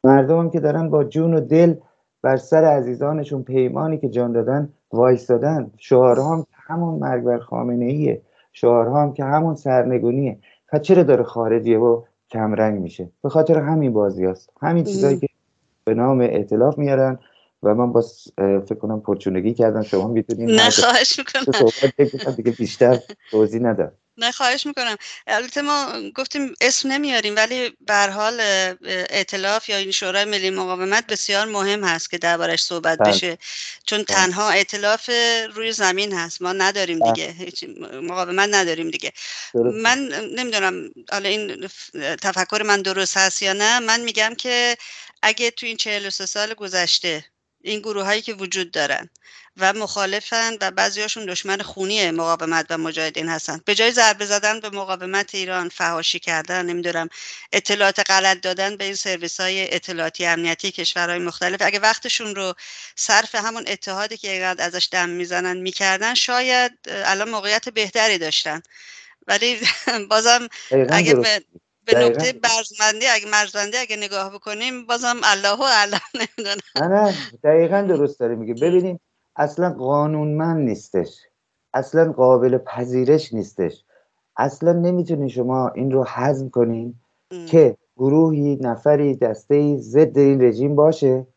مردم هم که دارن با جون و دل بر سر عزیزانشون پیمانی که جان دادن وایستادن شعارها هم که همون مرگ بر خامنه ایه شعارها هم که همون سرنگونیه. پس چرا داره خارجیه و کمرنگ میشه؟ به خاطر همین بازی هست همین چیزایی که به نام اعتلاف میارن. و من با فکر کنم پرچونگی کردم. شما می‌تونید نه خواهش می‌کنم. دیگه بیشتر توضیح ندم. نه خواهش می‌کنم. البته ما گفتیم اسم نمیاریم ولی به حال ائتلاف یا این شورای ملی مقاومت بسیار مهم هست که دربارش صحبت بله. بشه. چون بله. تنها ائتلاف روی زمین هست. ما نداریم بله. دیگه. مقاومت نداریم دیگه. من نمی‌دونم حالا این تفکر من درست هست یا نه. من میگم که اگه تو این 43 سال گذشته این گروه هایی که وجود دارن و مخالفن و بعضیاشون دشمن خونی مقاومت و مجاهدین هستن. به جای ضربه زدن به مقاومت ایران فهاشی کردن نمی‌دونم اطلاعات غلط دادن به این سرویس های اطلاعاتی امنیتی کشورهای مختلف. اگه وقتشون رو صرف همون اتحادی که اینقدر ازش دم می‌زنن می‌کردن شاید الان موقعیت بهتری داشتن. ولی بازم اگه به به نقطه برزمندی اگه مرزبندی اگه نگاه بکنیم بازم الله و علم نمی‌دونم. نه نه دقیقا درست داره میگه ببینیم اصلا قانونمند نیستش. اصلا قابل پذیرش نیستش. اصلا نمی‌تونی شما این رو حزم کنین که گروهی نفری دسته ضد این رژیم باشه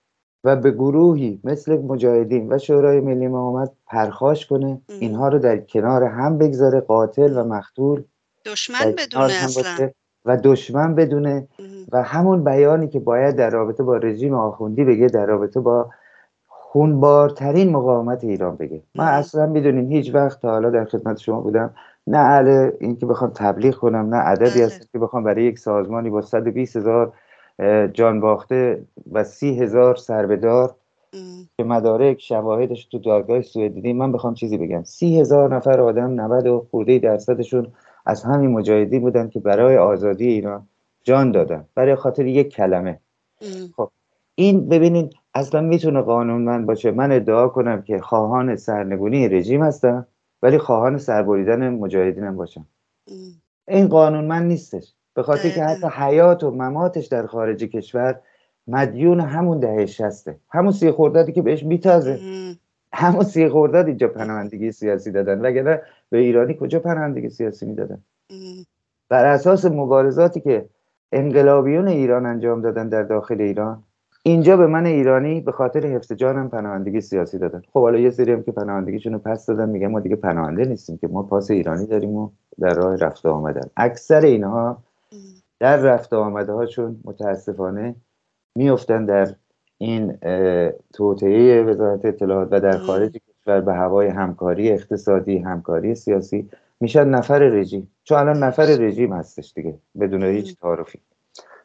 و به گروهی مثل مجاهدین و شورای ملی مقاومت پرخاش کنه اینها رو در کنار هم بگذاره قاتل و مقتول. دشمن بدونه اصلا. و دشمن بدونه و همون بیانی که باید در رابطه با رژیم آخوندی بگه در رابطه با خونبارترین مقاومت ایران بگه. من اصلا می‌دونین هیچ وقت تا حالا در خدمت شما بودم نه اهل این که بخوام تبلیغ کنم نه عددی بله. هست که بخوام برای یک سازمانی با 120 هزار جان باخته و سی هزار سربدار که مدارک شواهدش تو دادگاه سوئد دیدیم من بخوام چیزی بگم. سی هزار نفر آدم 90 و خورده درصدشون از همین مجاهدی بودن که برای آزادی ایران جان دادن. برای خاطر یک کلمه. خب این ببینید اصلا می‌تونه قانون من باشه. من ادعا کنم که خواهان سرنگونی رژیم هستم ولی خواهان سربریدن مجاهدینم باشم این قانون من نیستش. به خاطر که حتی حیات و مماتش در خارج کشور مدیون همون دهه شسته. همون سی خوردادی که بهش میتازه. همون سی خورداد اینجا پناهندگی سیاسی دادن. وگرنه به ایرانی کجا پناهندگی سیاسی می‌دادن؟ بر اساس مبارزاتی که انقلابیون ایران انجام دادن در داخل ایران اینجا به من ایرانی به خاطر حفظ جانم پناهندگی سیاسی دادن. خب حالا یه سری هم که پناهندگیشون رو پس دادن میگن ما دیگه پناهنده نیستیم که ما پاس ایرانی داریم و در راه رفت آمدن. اکثر اینها در رفت آمده هاشون متاسفانه میفتن در این توطعه وزارت اطلاعات و در خارج کشور به هوای همکاری اقتصادی همکاری سیاسی. میشن نفر رژیم. چون الان نفر رژیم هستش دیگه بدون هیچ تعارفی.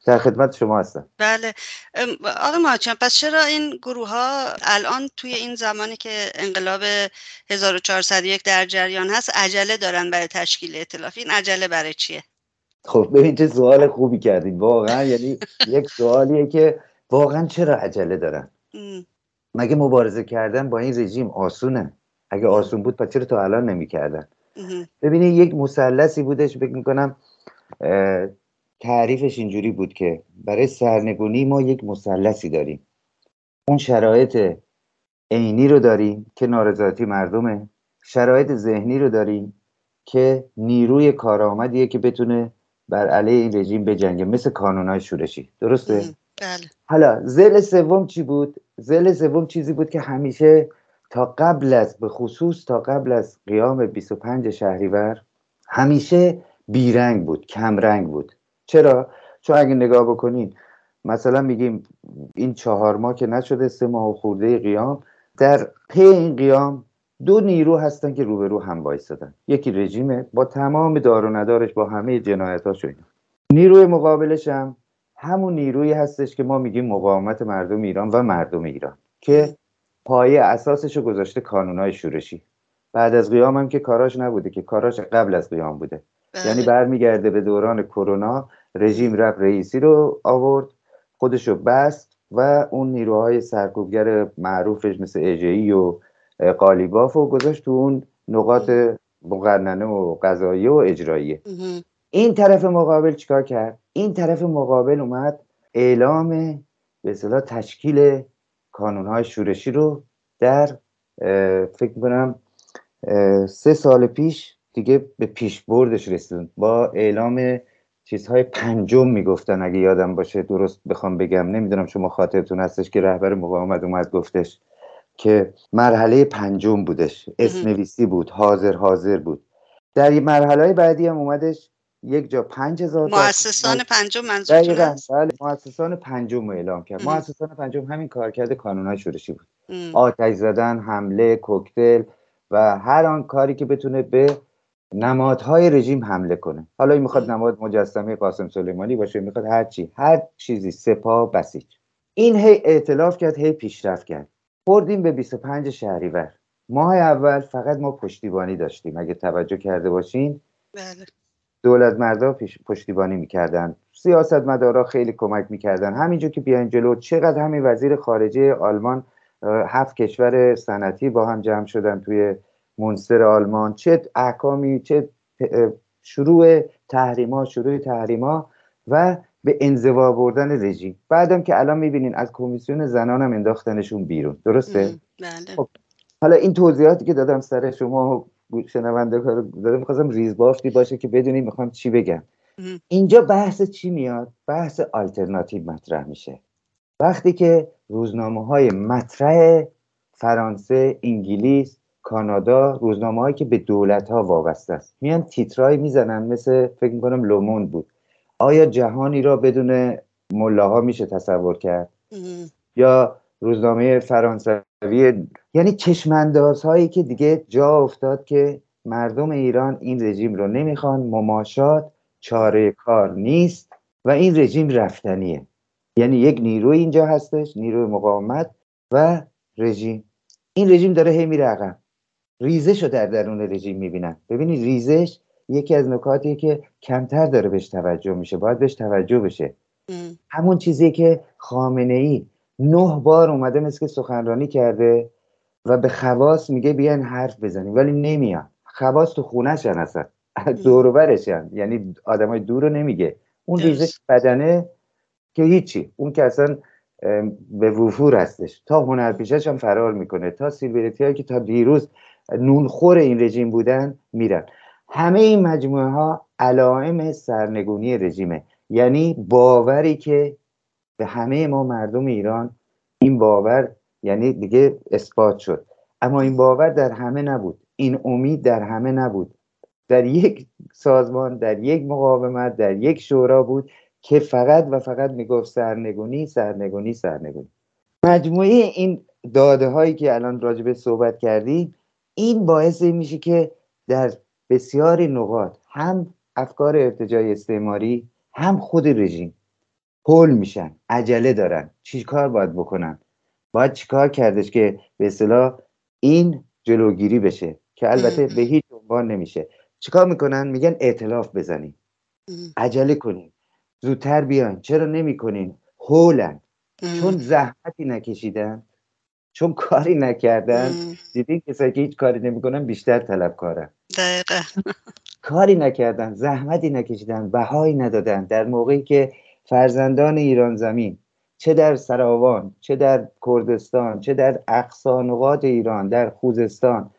در خدمت شما هستم. بله. آقای ماچان پس چرا این گروه ها الان توی این زمانی که انقلاب 1401 در جریان هست عجله دارن برای تشکیل اطلاف این عجله برای چیه؟ خب ببین چه سوال خوبی کردید واقعا یعنی یک سوالیه که واقعا چرا عجله دارن؟ مگه مبارزه کردن با این رژیم آسونه؟ اگه آسون بود پس چرا تا الان نمی‌کردن؟ ببینید یک مثلثی بودش فکر می‌کنم تعریفش اینجوری بود که برای سرنگونی ما یک مثلثی داریم. اون شرایط عینی رو داریم که نارضایتی مردمه. شرایط ذهنی رو داریم که نیروی کارآمدیه که بتونه بر علیه این رژیم بجنگه مثل کانونهای شورشی. درسته؟ بله. حالا زل سوم چی بود؟ زل سوم چیزی بود که همیشه تا قبل از به خصوص تا قبل از قیام 25 شهریور همیشه بیرنگ بود کمرنگ بود. چرا؟ چون اگه نگاه بکنین مثلا میگیم این چهار ماه که نشده سه ماه و خورده قیام در پی این قیام دو نیرو هستن که روبرو هم وایسادن یکی رژیمه با تمام دار و ندارش با همه جنایتاش نیروی مقابلش هم همون نیرویی هستش که ما میگیم مقاومت مردم ایران و مردم ایران که پایه اساسش رو گذاشته کانونهای شورشی. بعد از قیام هم که کاراش نبوده که کاراش قبل از قیام بوده. بله. یعنی برمیگرده به دوران کرونا رژیم رفت رئیسی رو آورد خودشو بست و اون نیروهای سرکوبگر معروفش مثل اجهی و قالیباف و گذاشت تو اون نقاط مقننه و قضایی و اجراییه. این طرف مقابل چیکار کرد؟ این طرف مقابل اومد اعلام به اصطلاح تشکیل کانونهای شورشی رو در فکر کنم سه سال پیش دیگه به پیش بردش رسید با اعلام چیزهای پنجم می‌گفتن اگه یادم باشه درست بخوام بگم. نمی‌دونم شما خاطرتون هستش که رهبر مقاومت اومد گفتش که مرحله پنجم بودش. اسنویسی بود حاضر حاضر بود. در مرحله بعدی هم اومدش یک جا پنج هزار مؤسسان پنجم منظور بله مؤسسان پنجم اعلام کرد. مؤسسان پنجم همین کار کرده کانونهای شورشی بود. آتش زدن حمله کوکتل و هر آن کاری که بتونه به نمادهای رژیم حمله کنه. حالا این می‌خواد نماد مجسمه قاسم سلیمانی باشه می‌خواد هر چی هر چیزی سپاه بسیج. این هی اعتلاف کرد هی پیشرفت کرد. خوردیم به 25 شهریور. ماه اول فقط ما پشتیبانی داشتیم. اگه توجه کرده باشین بله. دولت مردا پشتیبانی می‌کردن. سیاست مدارا خیلی کمک می‌کردن. همینجور که بیاین جلو چقدر همین وزیر خارجه آلمان هفت کشور صنعتی با هم جمع شدن توی منصر آلمان. چه احکامی چه شروع تحریما شروع تحریما و به انزوا بردن رژیم. بعدم که الان می‌بینین از کمیسیون زنان هم انداختنشون بیرون. درسته؟ بله. خب حالا این توضیحاتی که دادم سر شما شنونده کار دادم می‌خواستم ریزبافتی باشه که بدونیم می‌خوام چی بگم. اینجا بحث چی میاد؟ بحث آلترناتیو مطرح میشه. وقتی که روزنامه های مطرح فرانسه انگلیس کانادا روزنامه هایی که به دولت ها وابسته است میان تیترای می‌زنن مثل فکر می‌کنم لوموند بود. آیا جهانی را بدون ملاها میشه تصور کرد؟ یا روزنامه فرانسوی یعنی چشمانداز هایی که دیگه جا افتاد که مردم ایران این رژیم رو نمی‌خوان مماشات چاره کار نیست و این رژیم رفتنیه. یعنی یک نیروی اینجا هستش نیروی مقاومت و رژیم. این رژیم داره هی میره عقب. ریزش رو در درون رژیم می‌بینن. ببینید ریزش یکی از نکاتیه که کمتر داره بهش توجه میشه باید بهش توجه بشه. همون چیزی که خامنه ای نه بار اومده مثل که سخنرانی کرده و به خواست میگه بیاین حرف بزنیم ولی نمیان خواست تو خونهشن اصلا. دوروبرشن یعنی آدمای دور رو نمیگه. اون ریزش بدنه که هیچی. اون که اصلا به وفور هستش. تا هنرپیشش هم فرار می‌کنه. تا سیلبریتی هایی که تا دیروز نونخور این رژیم بودن میرن. همه این مجموعه ها علائم سرنگونی رژیمه. یعنی باوری که به همه ما مردم ایران این باور یعنی دیگه اثبات شد. اما این باور در همه نبود. این امید در همه نبود. در یک سازمان در یک مقاومت در یک شورا بود که فقط و فقط می‌گفت سرنگونی سرنگونی سرنگونی. مجموعه این داده هایی که الان راجبه صحبت کردیم این باعث میشه که در بسیاری نقاط هم افکار ارتجای استعماری هم خود رژیم پل میشن عجله دارن. چیکار باید بکنن؟ باید چیکار کردش که به اصطلاح این جلوگیری بشه که البته به هیچ عنوان نمیشه. چیکار می‌کنن؟ میگن اعتلاف بزنیم. عجله کنیم. زودتر بیان. چرا نمی‌کنین؟ هولن. چون زحمتی نکشیدن چون کاری نکردن دیدین کسایی که هیچ کاری نمی‌کنن بیشتر طلبکارن. دقیقا. کاری نکردن زحمتی نکشیدن بهایی ندادن. در موقعی که فرزندان ایران زمین چه در سراوان چه در کردستان چه در اقصانقات ایران در خوزستان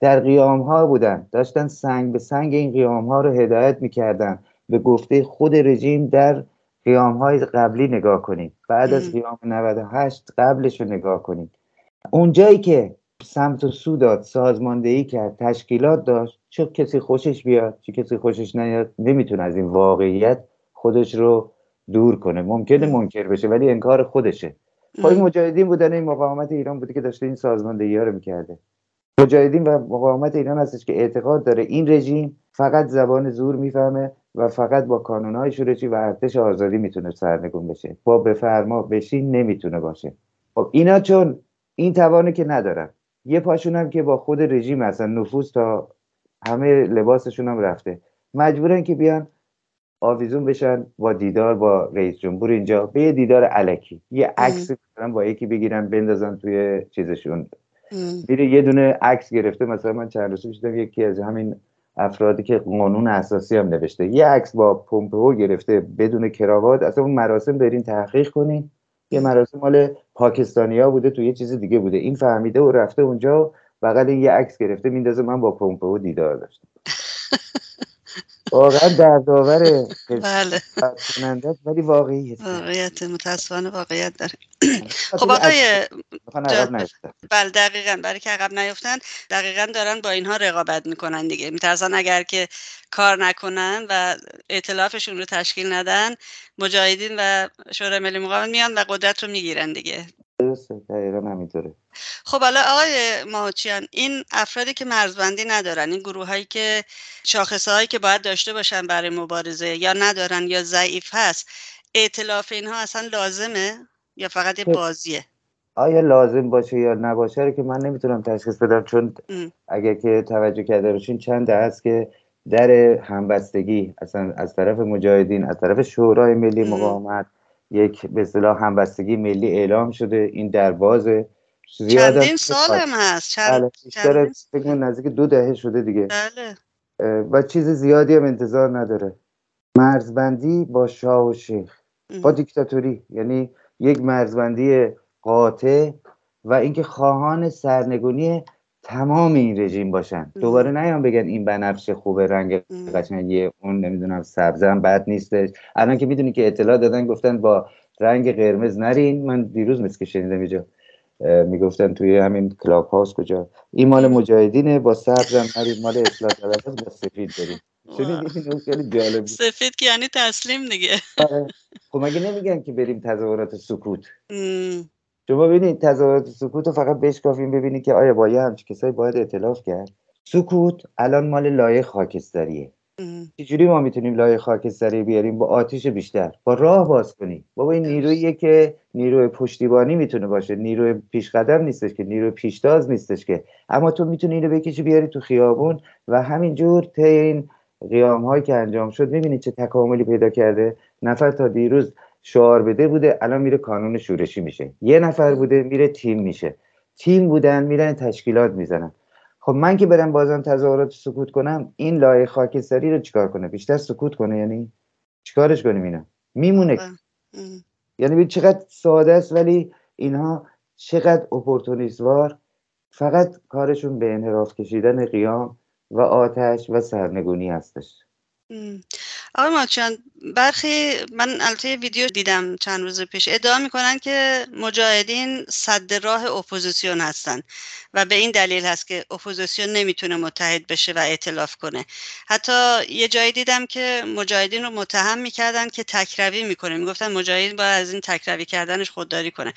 در قیام ها بودن داشتن سنگ به سنگ این قیام ها رو هدایت می‌کردن. به گفته خود رژیم در قیام های قبلی نگاه کنید. بعد از قیام 98 قبلش رو نگاه کنید. اونجایی که سمت و سو داد سازماندهی کرد تشکیلات داشت چه کسی خوشش بیاد چه کسی خوشش نیاد نمی‌تونه از این واقعیت خودش رو دور کنه. ممکنه منکر بشه ولی انکار خودشه. خب این مجاهدین بودن این مقاومت ایران بوده که داشته این سازماندهی ها رو می‌کرده. مجاهدین و مقاومت ایران هستش که اعتقاد داره این رژیم فقط زبان زور می‌فهمه و فقط با کانونهای شورشی و ارتش آزادی می‌تونه سرنگون بشه. با بفرما بشین نمی‌تونه باشه. خب اینا چون این توانه که ندارن. یه پاشون هم که با خود رژیم هستن نفوذ تا همه لباسشون هم رفته. مجبورن که بیان آویزون بشن با دیدار با رئیس جمهور اینجا به یه دیدار علکی یه عکس با یکی بگیرن بندازن توی چیزشون. میره یه دونه عکس گرفته مثلا من چند روز پیش یکی از همین افرادی که قانون اساسی هم نوشته. یه عکس با پومپئو گرفته بدون کراوات. اصلا اون مراسم برین تحقیق کنین. یه مراسم مال پاکستانیا بوده تو یه چیز دیگه بوده. این فهمیده و رفته اونجا بغل یه عکس گرفته میندازه من با پومپئو دیدار داشتم. واقعا دردآور بله. ولی واقعی واقعیت متاسفانه واقعیت داره. خب آقای بله دقیقا برای که عقب نیفتن دقیقا دارن با اینها رقابت می‌کنن دیگه. میترسن اگر که کار نکنن و اعتلافشون رو تشکیل ندن مجاهدین و شورای ملی مقاومت میان و قدرت رو می‌گیرن دیگه. درسته دقیقا همینطوره. خب حالا آقای ماهوچیان این افرادی که مرزبندی ندارن این گروه هایی که شاخصه هایی که باید داشته باشن برای مبارزه یا ندارن یا ضعیف هست اعتلاف اینها اصلا لازمه یا فقط یه خب. بازیه؟ آیا لازم باشه یا نباشه رو که من نمی‌تونم تشخیص بدم چون اگر که توجه کرده باشین چند هست که در همبستگی اصلا از طرف مجاهدین از طرف شورای ملی مقاومت یک به اصطلاح همبستگی ملی اعلام شده این در بازه زیاد چندین سال هم هست. چند... بله. فکر نزدیک دو دهه شده دیگه. بله. و چیز زیادی هم انتظار نداره. مرزبندی با شاه و شیخ. با دیکتاتوری. یعنی یک مرزبندی قاطع و اینکه خواهان سرنگونی تمام این رژیم باشن. دوباره نیام بگن این بنفش خوبه رنگ قشنگیه اون نمی‌دونم سبزم بد نیستش. الان که می‌دونی که اطلاع دادن گفتن با رنگ قرمز نرین. من دیروز مثل که شنیدم اینجا می‌گفتن توی همین کلاب هاوس کجا؟ این مال مجاهدینه با سبزم نرین مال اصلاح طلب با سفید خیلی سفید که یعنی تسلیم دیگه. آره. خب مگه نمیگن که بریم تظاهرات سکوت؟ شما ببینید تظاهرات سکوت رو فقط بشکافیم ببینید که آیا با یه همچه کسایی باید اعتلاف کرد؟ سکوت الان مال لایه خاکستریه. چجوری ما می‌تونیم لایه خاکستری بیاریم؟ با آتیش بیشتر. با راه باز کنیم. بابا این نیروییه که نیروی پشتیبانی می‌تونه باشه. نیروی پیشقدم نیستش که نیروی پیشتاز نیستش که. اما تو می‌تونی اینو بکشی بیاری تو خیابون و همینجور طی این قیام هایی که انجام شد می‌بینید چه تکاملی پیدا کرده. نفر تا دیروز شعار بده بوده الان میره کانون شورشی میشه. یه نفر بوده میره تیم میشه. تیم بودن میرن تشکیلات می‌زنن. خب من که برم بازم تظاهرات سکوت کنم این لایه خاکستری رو چیکار کنه؟ بیشتر سکوت کنه یعنی؟ چیکارش کنیم اینا؟ میمونه. یعنی چقدر ساده است ولی اینها چقدر اپورتونیست‌وار فقط کارشون به انحراف کشیدن قیام و آتش و سرنگونی هستش. آقای ماهوتچیان برخی من البته ویدیو دیدم چند روز پیش. ادعا می‌کنن که مجاهدین سد راه اپوزیسیون هستن و به این دلیل هست که اپوزیسیون نمی‌تونه متحد بشه و ائتلاف کنه. حتی یه جایی دیدم که مجاهدین رو متهم می‌کردن که تکروی می‌کنه. می‌گفتن مجاهدین باید از این تکروی کردنش خودداری کنه.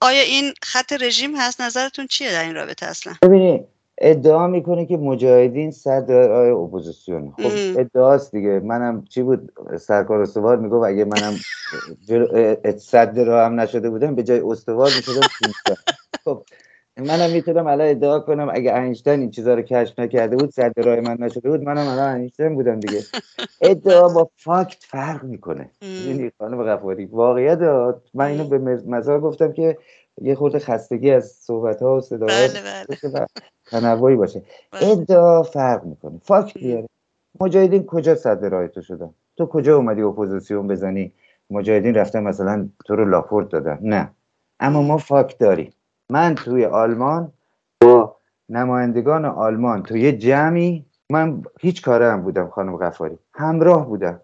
آیا این خط رژیم هست؟ نظرتون چیه در این رابطه اصلا؟ ببینید ادعا می‌کنه که مجاهدین سد راه اپوزیسیون. خب ادعاست دیگه. منم چی بود؟ سرکار استوار می‌گفت اگه منم سد راهم نشده بودن به جای استوار می‌شدم خب منم می‌تونم الان ادعا کنم اگه اینشتین این چیزا رو کشف نکرده بود سد راه من نشده بود منم الان اینشتین بودم دیگه. ادعا با fact فرق می‌کنه. یعنی خانم غفاری؟ واقعیت من اینو به مزار گفتم که یه خورده خستگی از صحبت ها و صدا بله بله. تنوعی باشه. بله. ادعا فرق می‌کنه. fact بیاره. مجاهدین کجا سد راه تو شدن؟ تو کجا اومدی اپوزیسیون بزنی؟ مجاهدین رفتن مثلا تو رو لاپورت دادن. نه. اما ما فاکت داریم. من توی آلمان با نمایندگان آلمان توی یه جمعی من هیچ کاره هم بودم خانم غفاری. همراه بودم.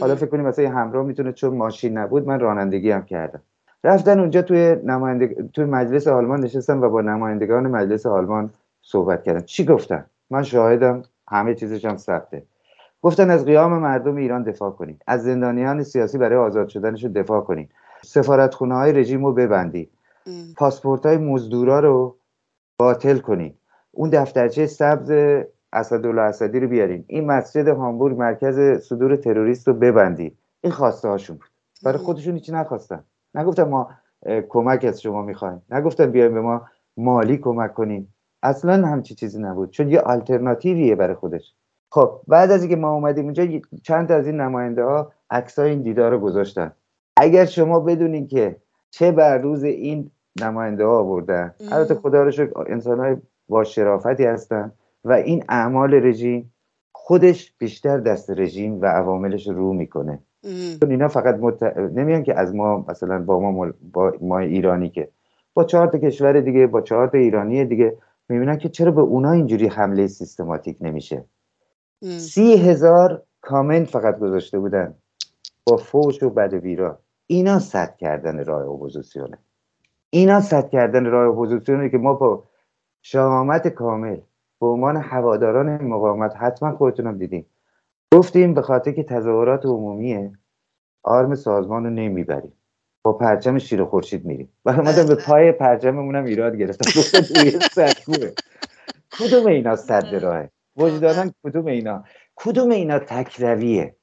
حالا فکر کنیم مثلا همراه می‌تونه چون ماشین نبود من رانندگی هم کردم. رفتن اونجا توی نماینده توی مجلس آلمان نشستم و با نمایندگان مجلس آلمان صحبت کردن چی گفتن؟ من شاهدم همه چیزش هم ثبته. گفتن از قیام مردم ایران دفاع کنید. از زندانیان سیاسی برای آزاد شدنشون دفاع کنید. سفارتخونه های رژیم رو ببندید. پاسپورت های مزدورا رو باطل کنید اون دفترچه سبز اسدالله اسدی رو بیارین. این مسجد هامبورگ مرکز صدور تروریست رو ببندید این خواسته هاشون بود. برای خودشون هیچی نخواستن. نگفتن ما کمک از شما می‌خوایم. نگفتن بیایم به ما مالی کمک کنیم. اصلا همچی چیزی نبود. چون یه آلترناتیویه برای خودش. خب بعد از اینکه ما اومدیم اونجا چند از این نماینده ها عکسای این دیدار رو گذاشتن. اگر شما بدونین که چه بر روز این نماینده ها آوردن. البته خدا رو شکر انسان های با شرافتی هستن و این اعمال رژیم خودش بیشتر دست رژیم و عواملش رو می‌کنه. چون اینا فقط مت... نمیان که از ما مثلا با ما با ما ایرانی که با چهار تا کشور دیگه با چهار تا ایرانی دیگه می‌بینن که چرا به اونا اینجوری حمله سیستماتیک نمیشه. سی هزار کامنت فقط گذاشته بودن. با فوش و بد ویرا اینا صد کردن راه اپوزیسیونه اینا صد کردن راه اپوزیسیونه که ما با شهامت کامل به عنوان هواداران مقاومت حتما خودتونم دیدیم گفتیم به خاطر که تظاهرات عمومیه آرم سازمان رو نمی‌بریم. با پرچم شیر خورشید میریم. و اومدم به پای پرچممون هم ایراد گرفتم کدوم اینا صد راهه؟ وجدانن کدوم اینا؟ کدوم اینا تکرویه؟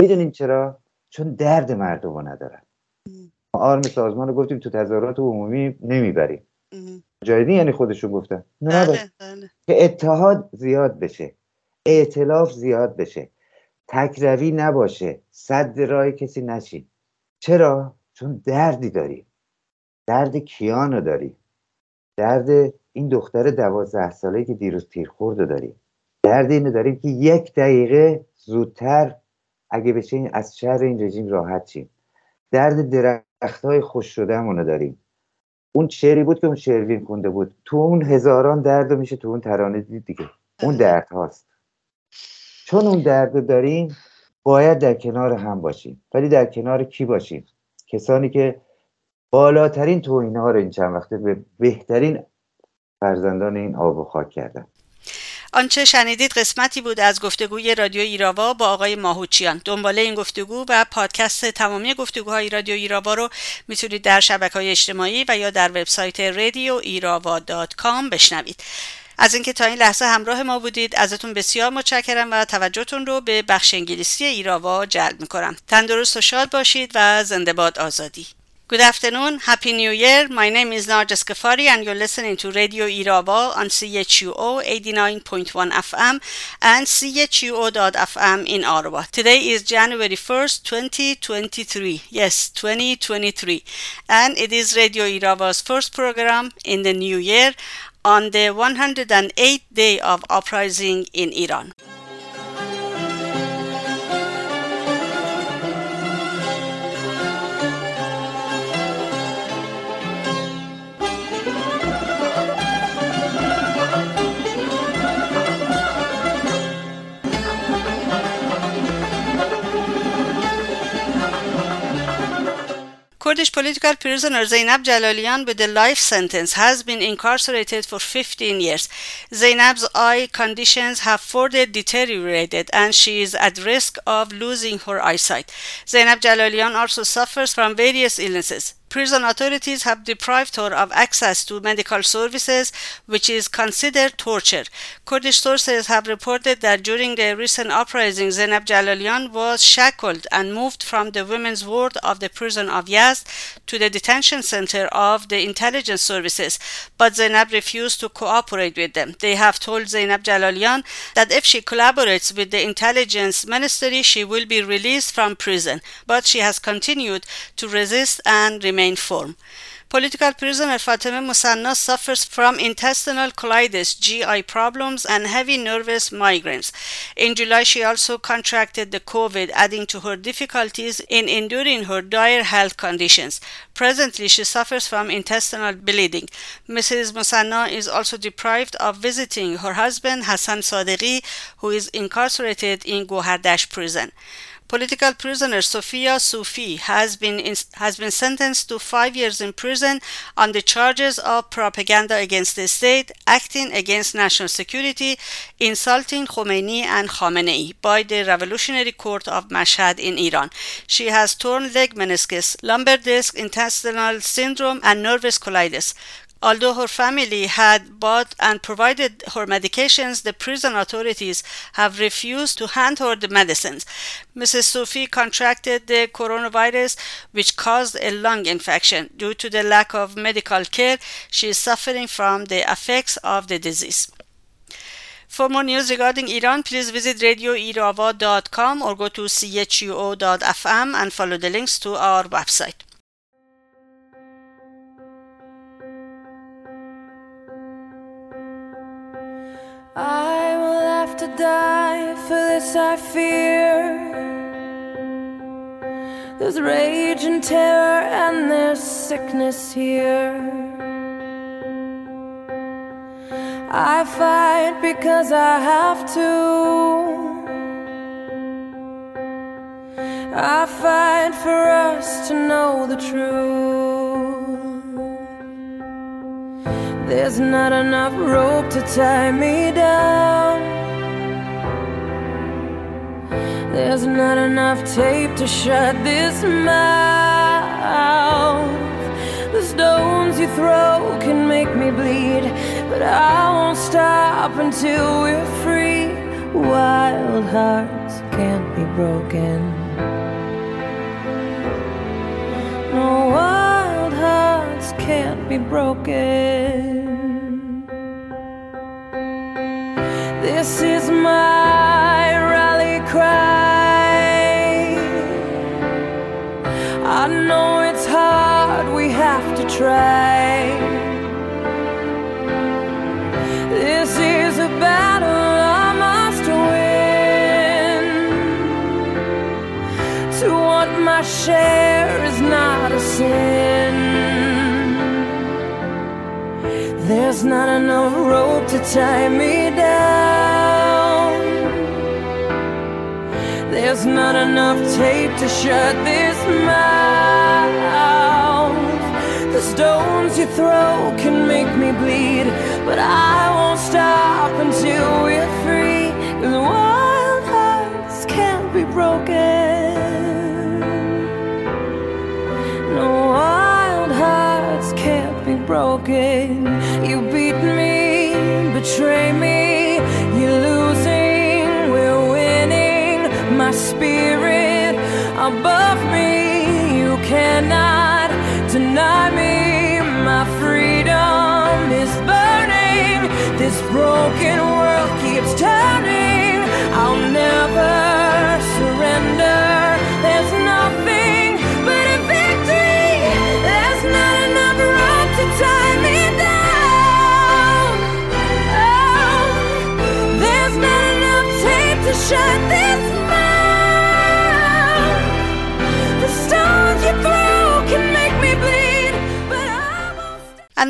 می‌دونین چرا؟ چون درد مردم رو ندارن آرم سازمان رو گفتیم تو تظاهرات عمومی نمی‌بریم. جایدی یعنی خودشون گفتن. نه بله، بله. که اتحاد زیاد بشه ائتلاف زیاد بشه تکروی نباشه صد راه کسی نشین. چرا؟ چون دردی داری درد کیانو داری درد این دختر دوازده ساله که دیروز تیر خورده داری درد اینو داریم که یک دقیقه زودتر اگه بشه از شر این رژیم راحت شیم درد درخت های خوش شده داریم. اون شعری بود که اون شعروین کنده بود. تو اون هزاران درد میشه تو اون ترانه دید دیگه. اون بله. درد هاست. چون اون درد داریم باید در کنار هم باشیم. ولی در کنار کی باشیم؟ کسانی که بالاترین توهین ها رو این چند وقته به بهترین فرزندان این آب و خاک کردن. آنچه شنیدید قسمتی بود از گفتگوی رادیو ایراوا با آقای ماهوچیان. دنباله این گفتگو و پادکست تمامی گفتگوهای رادیو ایراوا رو می‌تونید در شبکه های اجتماعی و یا در وبسایت رادیو ایراوا بشنوید. از اینکه تا این لحظه همراه ما بودید ازتون بسیار متشکرم و توجهتون رو به بخش انگلیسی ایراوا جلب می‌کنم. تندرست و شاد باشید و زنده باد آزادی. Good afternoon, Happy New Year. My name is Narjas Kafari and you're listening to Radio Irava on CHUO 89.1 FM and CHUO.FM in Ottawa. Today is January 1st, 2023. Yes, 2023. And it is Radio Irava's first program in the new year on the 108th day of uprising in Iran. Kurdish political prisoner Zainab Jalalian with a life sentence has been incarcerated for 15 years. Zainab's eye conditions have further deteriorated and she is at risk of losing her eyesight. Zainab Jalalian also suffers from various illnesses. Prison authorities have deprived her of access to medical services, which is considered torture. Kurdish sources have reported that during the recent uprising, Zainab Jalalian was shackled and moved from the women's ward of the prison of Yazd to the detention center of the intelligence services, but Zainab refused to cooperate with them. They have told Zainab Jalalian that if she collaborates with the intelligence ministry, she will be released from prison, but she has continued to resist and remain remain form. Political prisoner Fatima Musanna suffers from intestinal colitis, GI problems, and heavy nervous migraines. In July, she also contracted the COVID, adding to her difficulties in enduring her dire health conditions. Presently, she suffers from intestinal bleeding. Mrs. Musanna is also deprived of visiting her husband, Hassan Sadeghi, who is incarcerated in Gohardash prison. Political prisoner Sofia Sufi has been in, has been sentenced to five years in prison on the charges of propaganda against the state, acting against national security, insulting Khomeini and Khamenei by the Revolutionary Court of Mashhad in Iran. She has torn leg meniscus, lumbar disc, intestinal syndrome, and nervous colitis. Although her family had bought and provided her medications, the prison authorities have refused to hand her the medicines. Mrs. Sufi contracted the coronavirus, which caused a lung infection. Due to the lack of medical care, she is suffering from the effects of the disease. For more news regarding Iran, please visit radioirava.com or go to chuo.fm and follow the links to our website. I will have to die for this, I fear. There's rage and terror, and there's sickness here. I fight because I have to. I fight for us to know the truth. There's not enough rope to tie me down. There's not enough tape to shut this mouth. The stones you throw can make me bleed, but I won't stop until we're free. Wild hearts can't be broken. No can't be broken. This is my rally cry. I know it's hard, we have to try. This is a battle I must win. To want my share There's not enough rope to tie me down. There's not enough tape to shut this mouth. The stones you throw can make me bleed, but I won't stop until we're free. Cause wild hearts can't be broken. No wild hearts can't be broken. Betray me, you're losing, we're winning. My spirit above me, you cannot deny me. My freedom is burning. This broken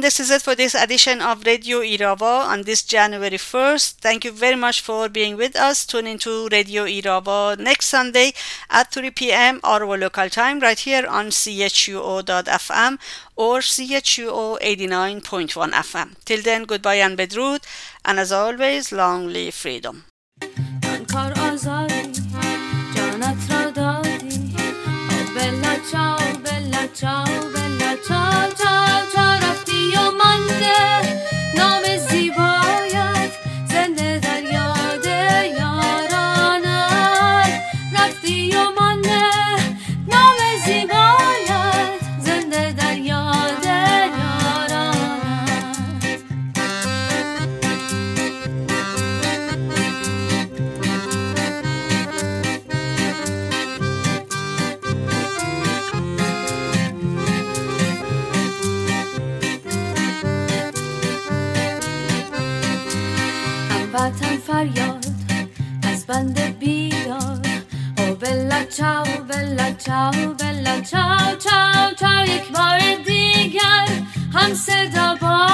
this is it for this edition of Radio Irava on this January 1st. Thank you very much for being with us. Tune into Radio Irava next Sunday at 3 p.m. our local time right here on chuo.fm or chuo 89.1 FM. Till then, goodbye and bedrood. And as always, long live freedom. فریاد. از بند بیدار. او بلا چاو بلا چاو بلا چاو چاو چاو. یک بار دیگر هم صدا با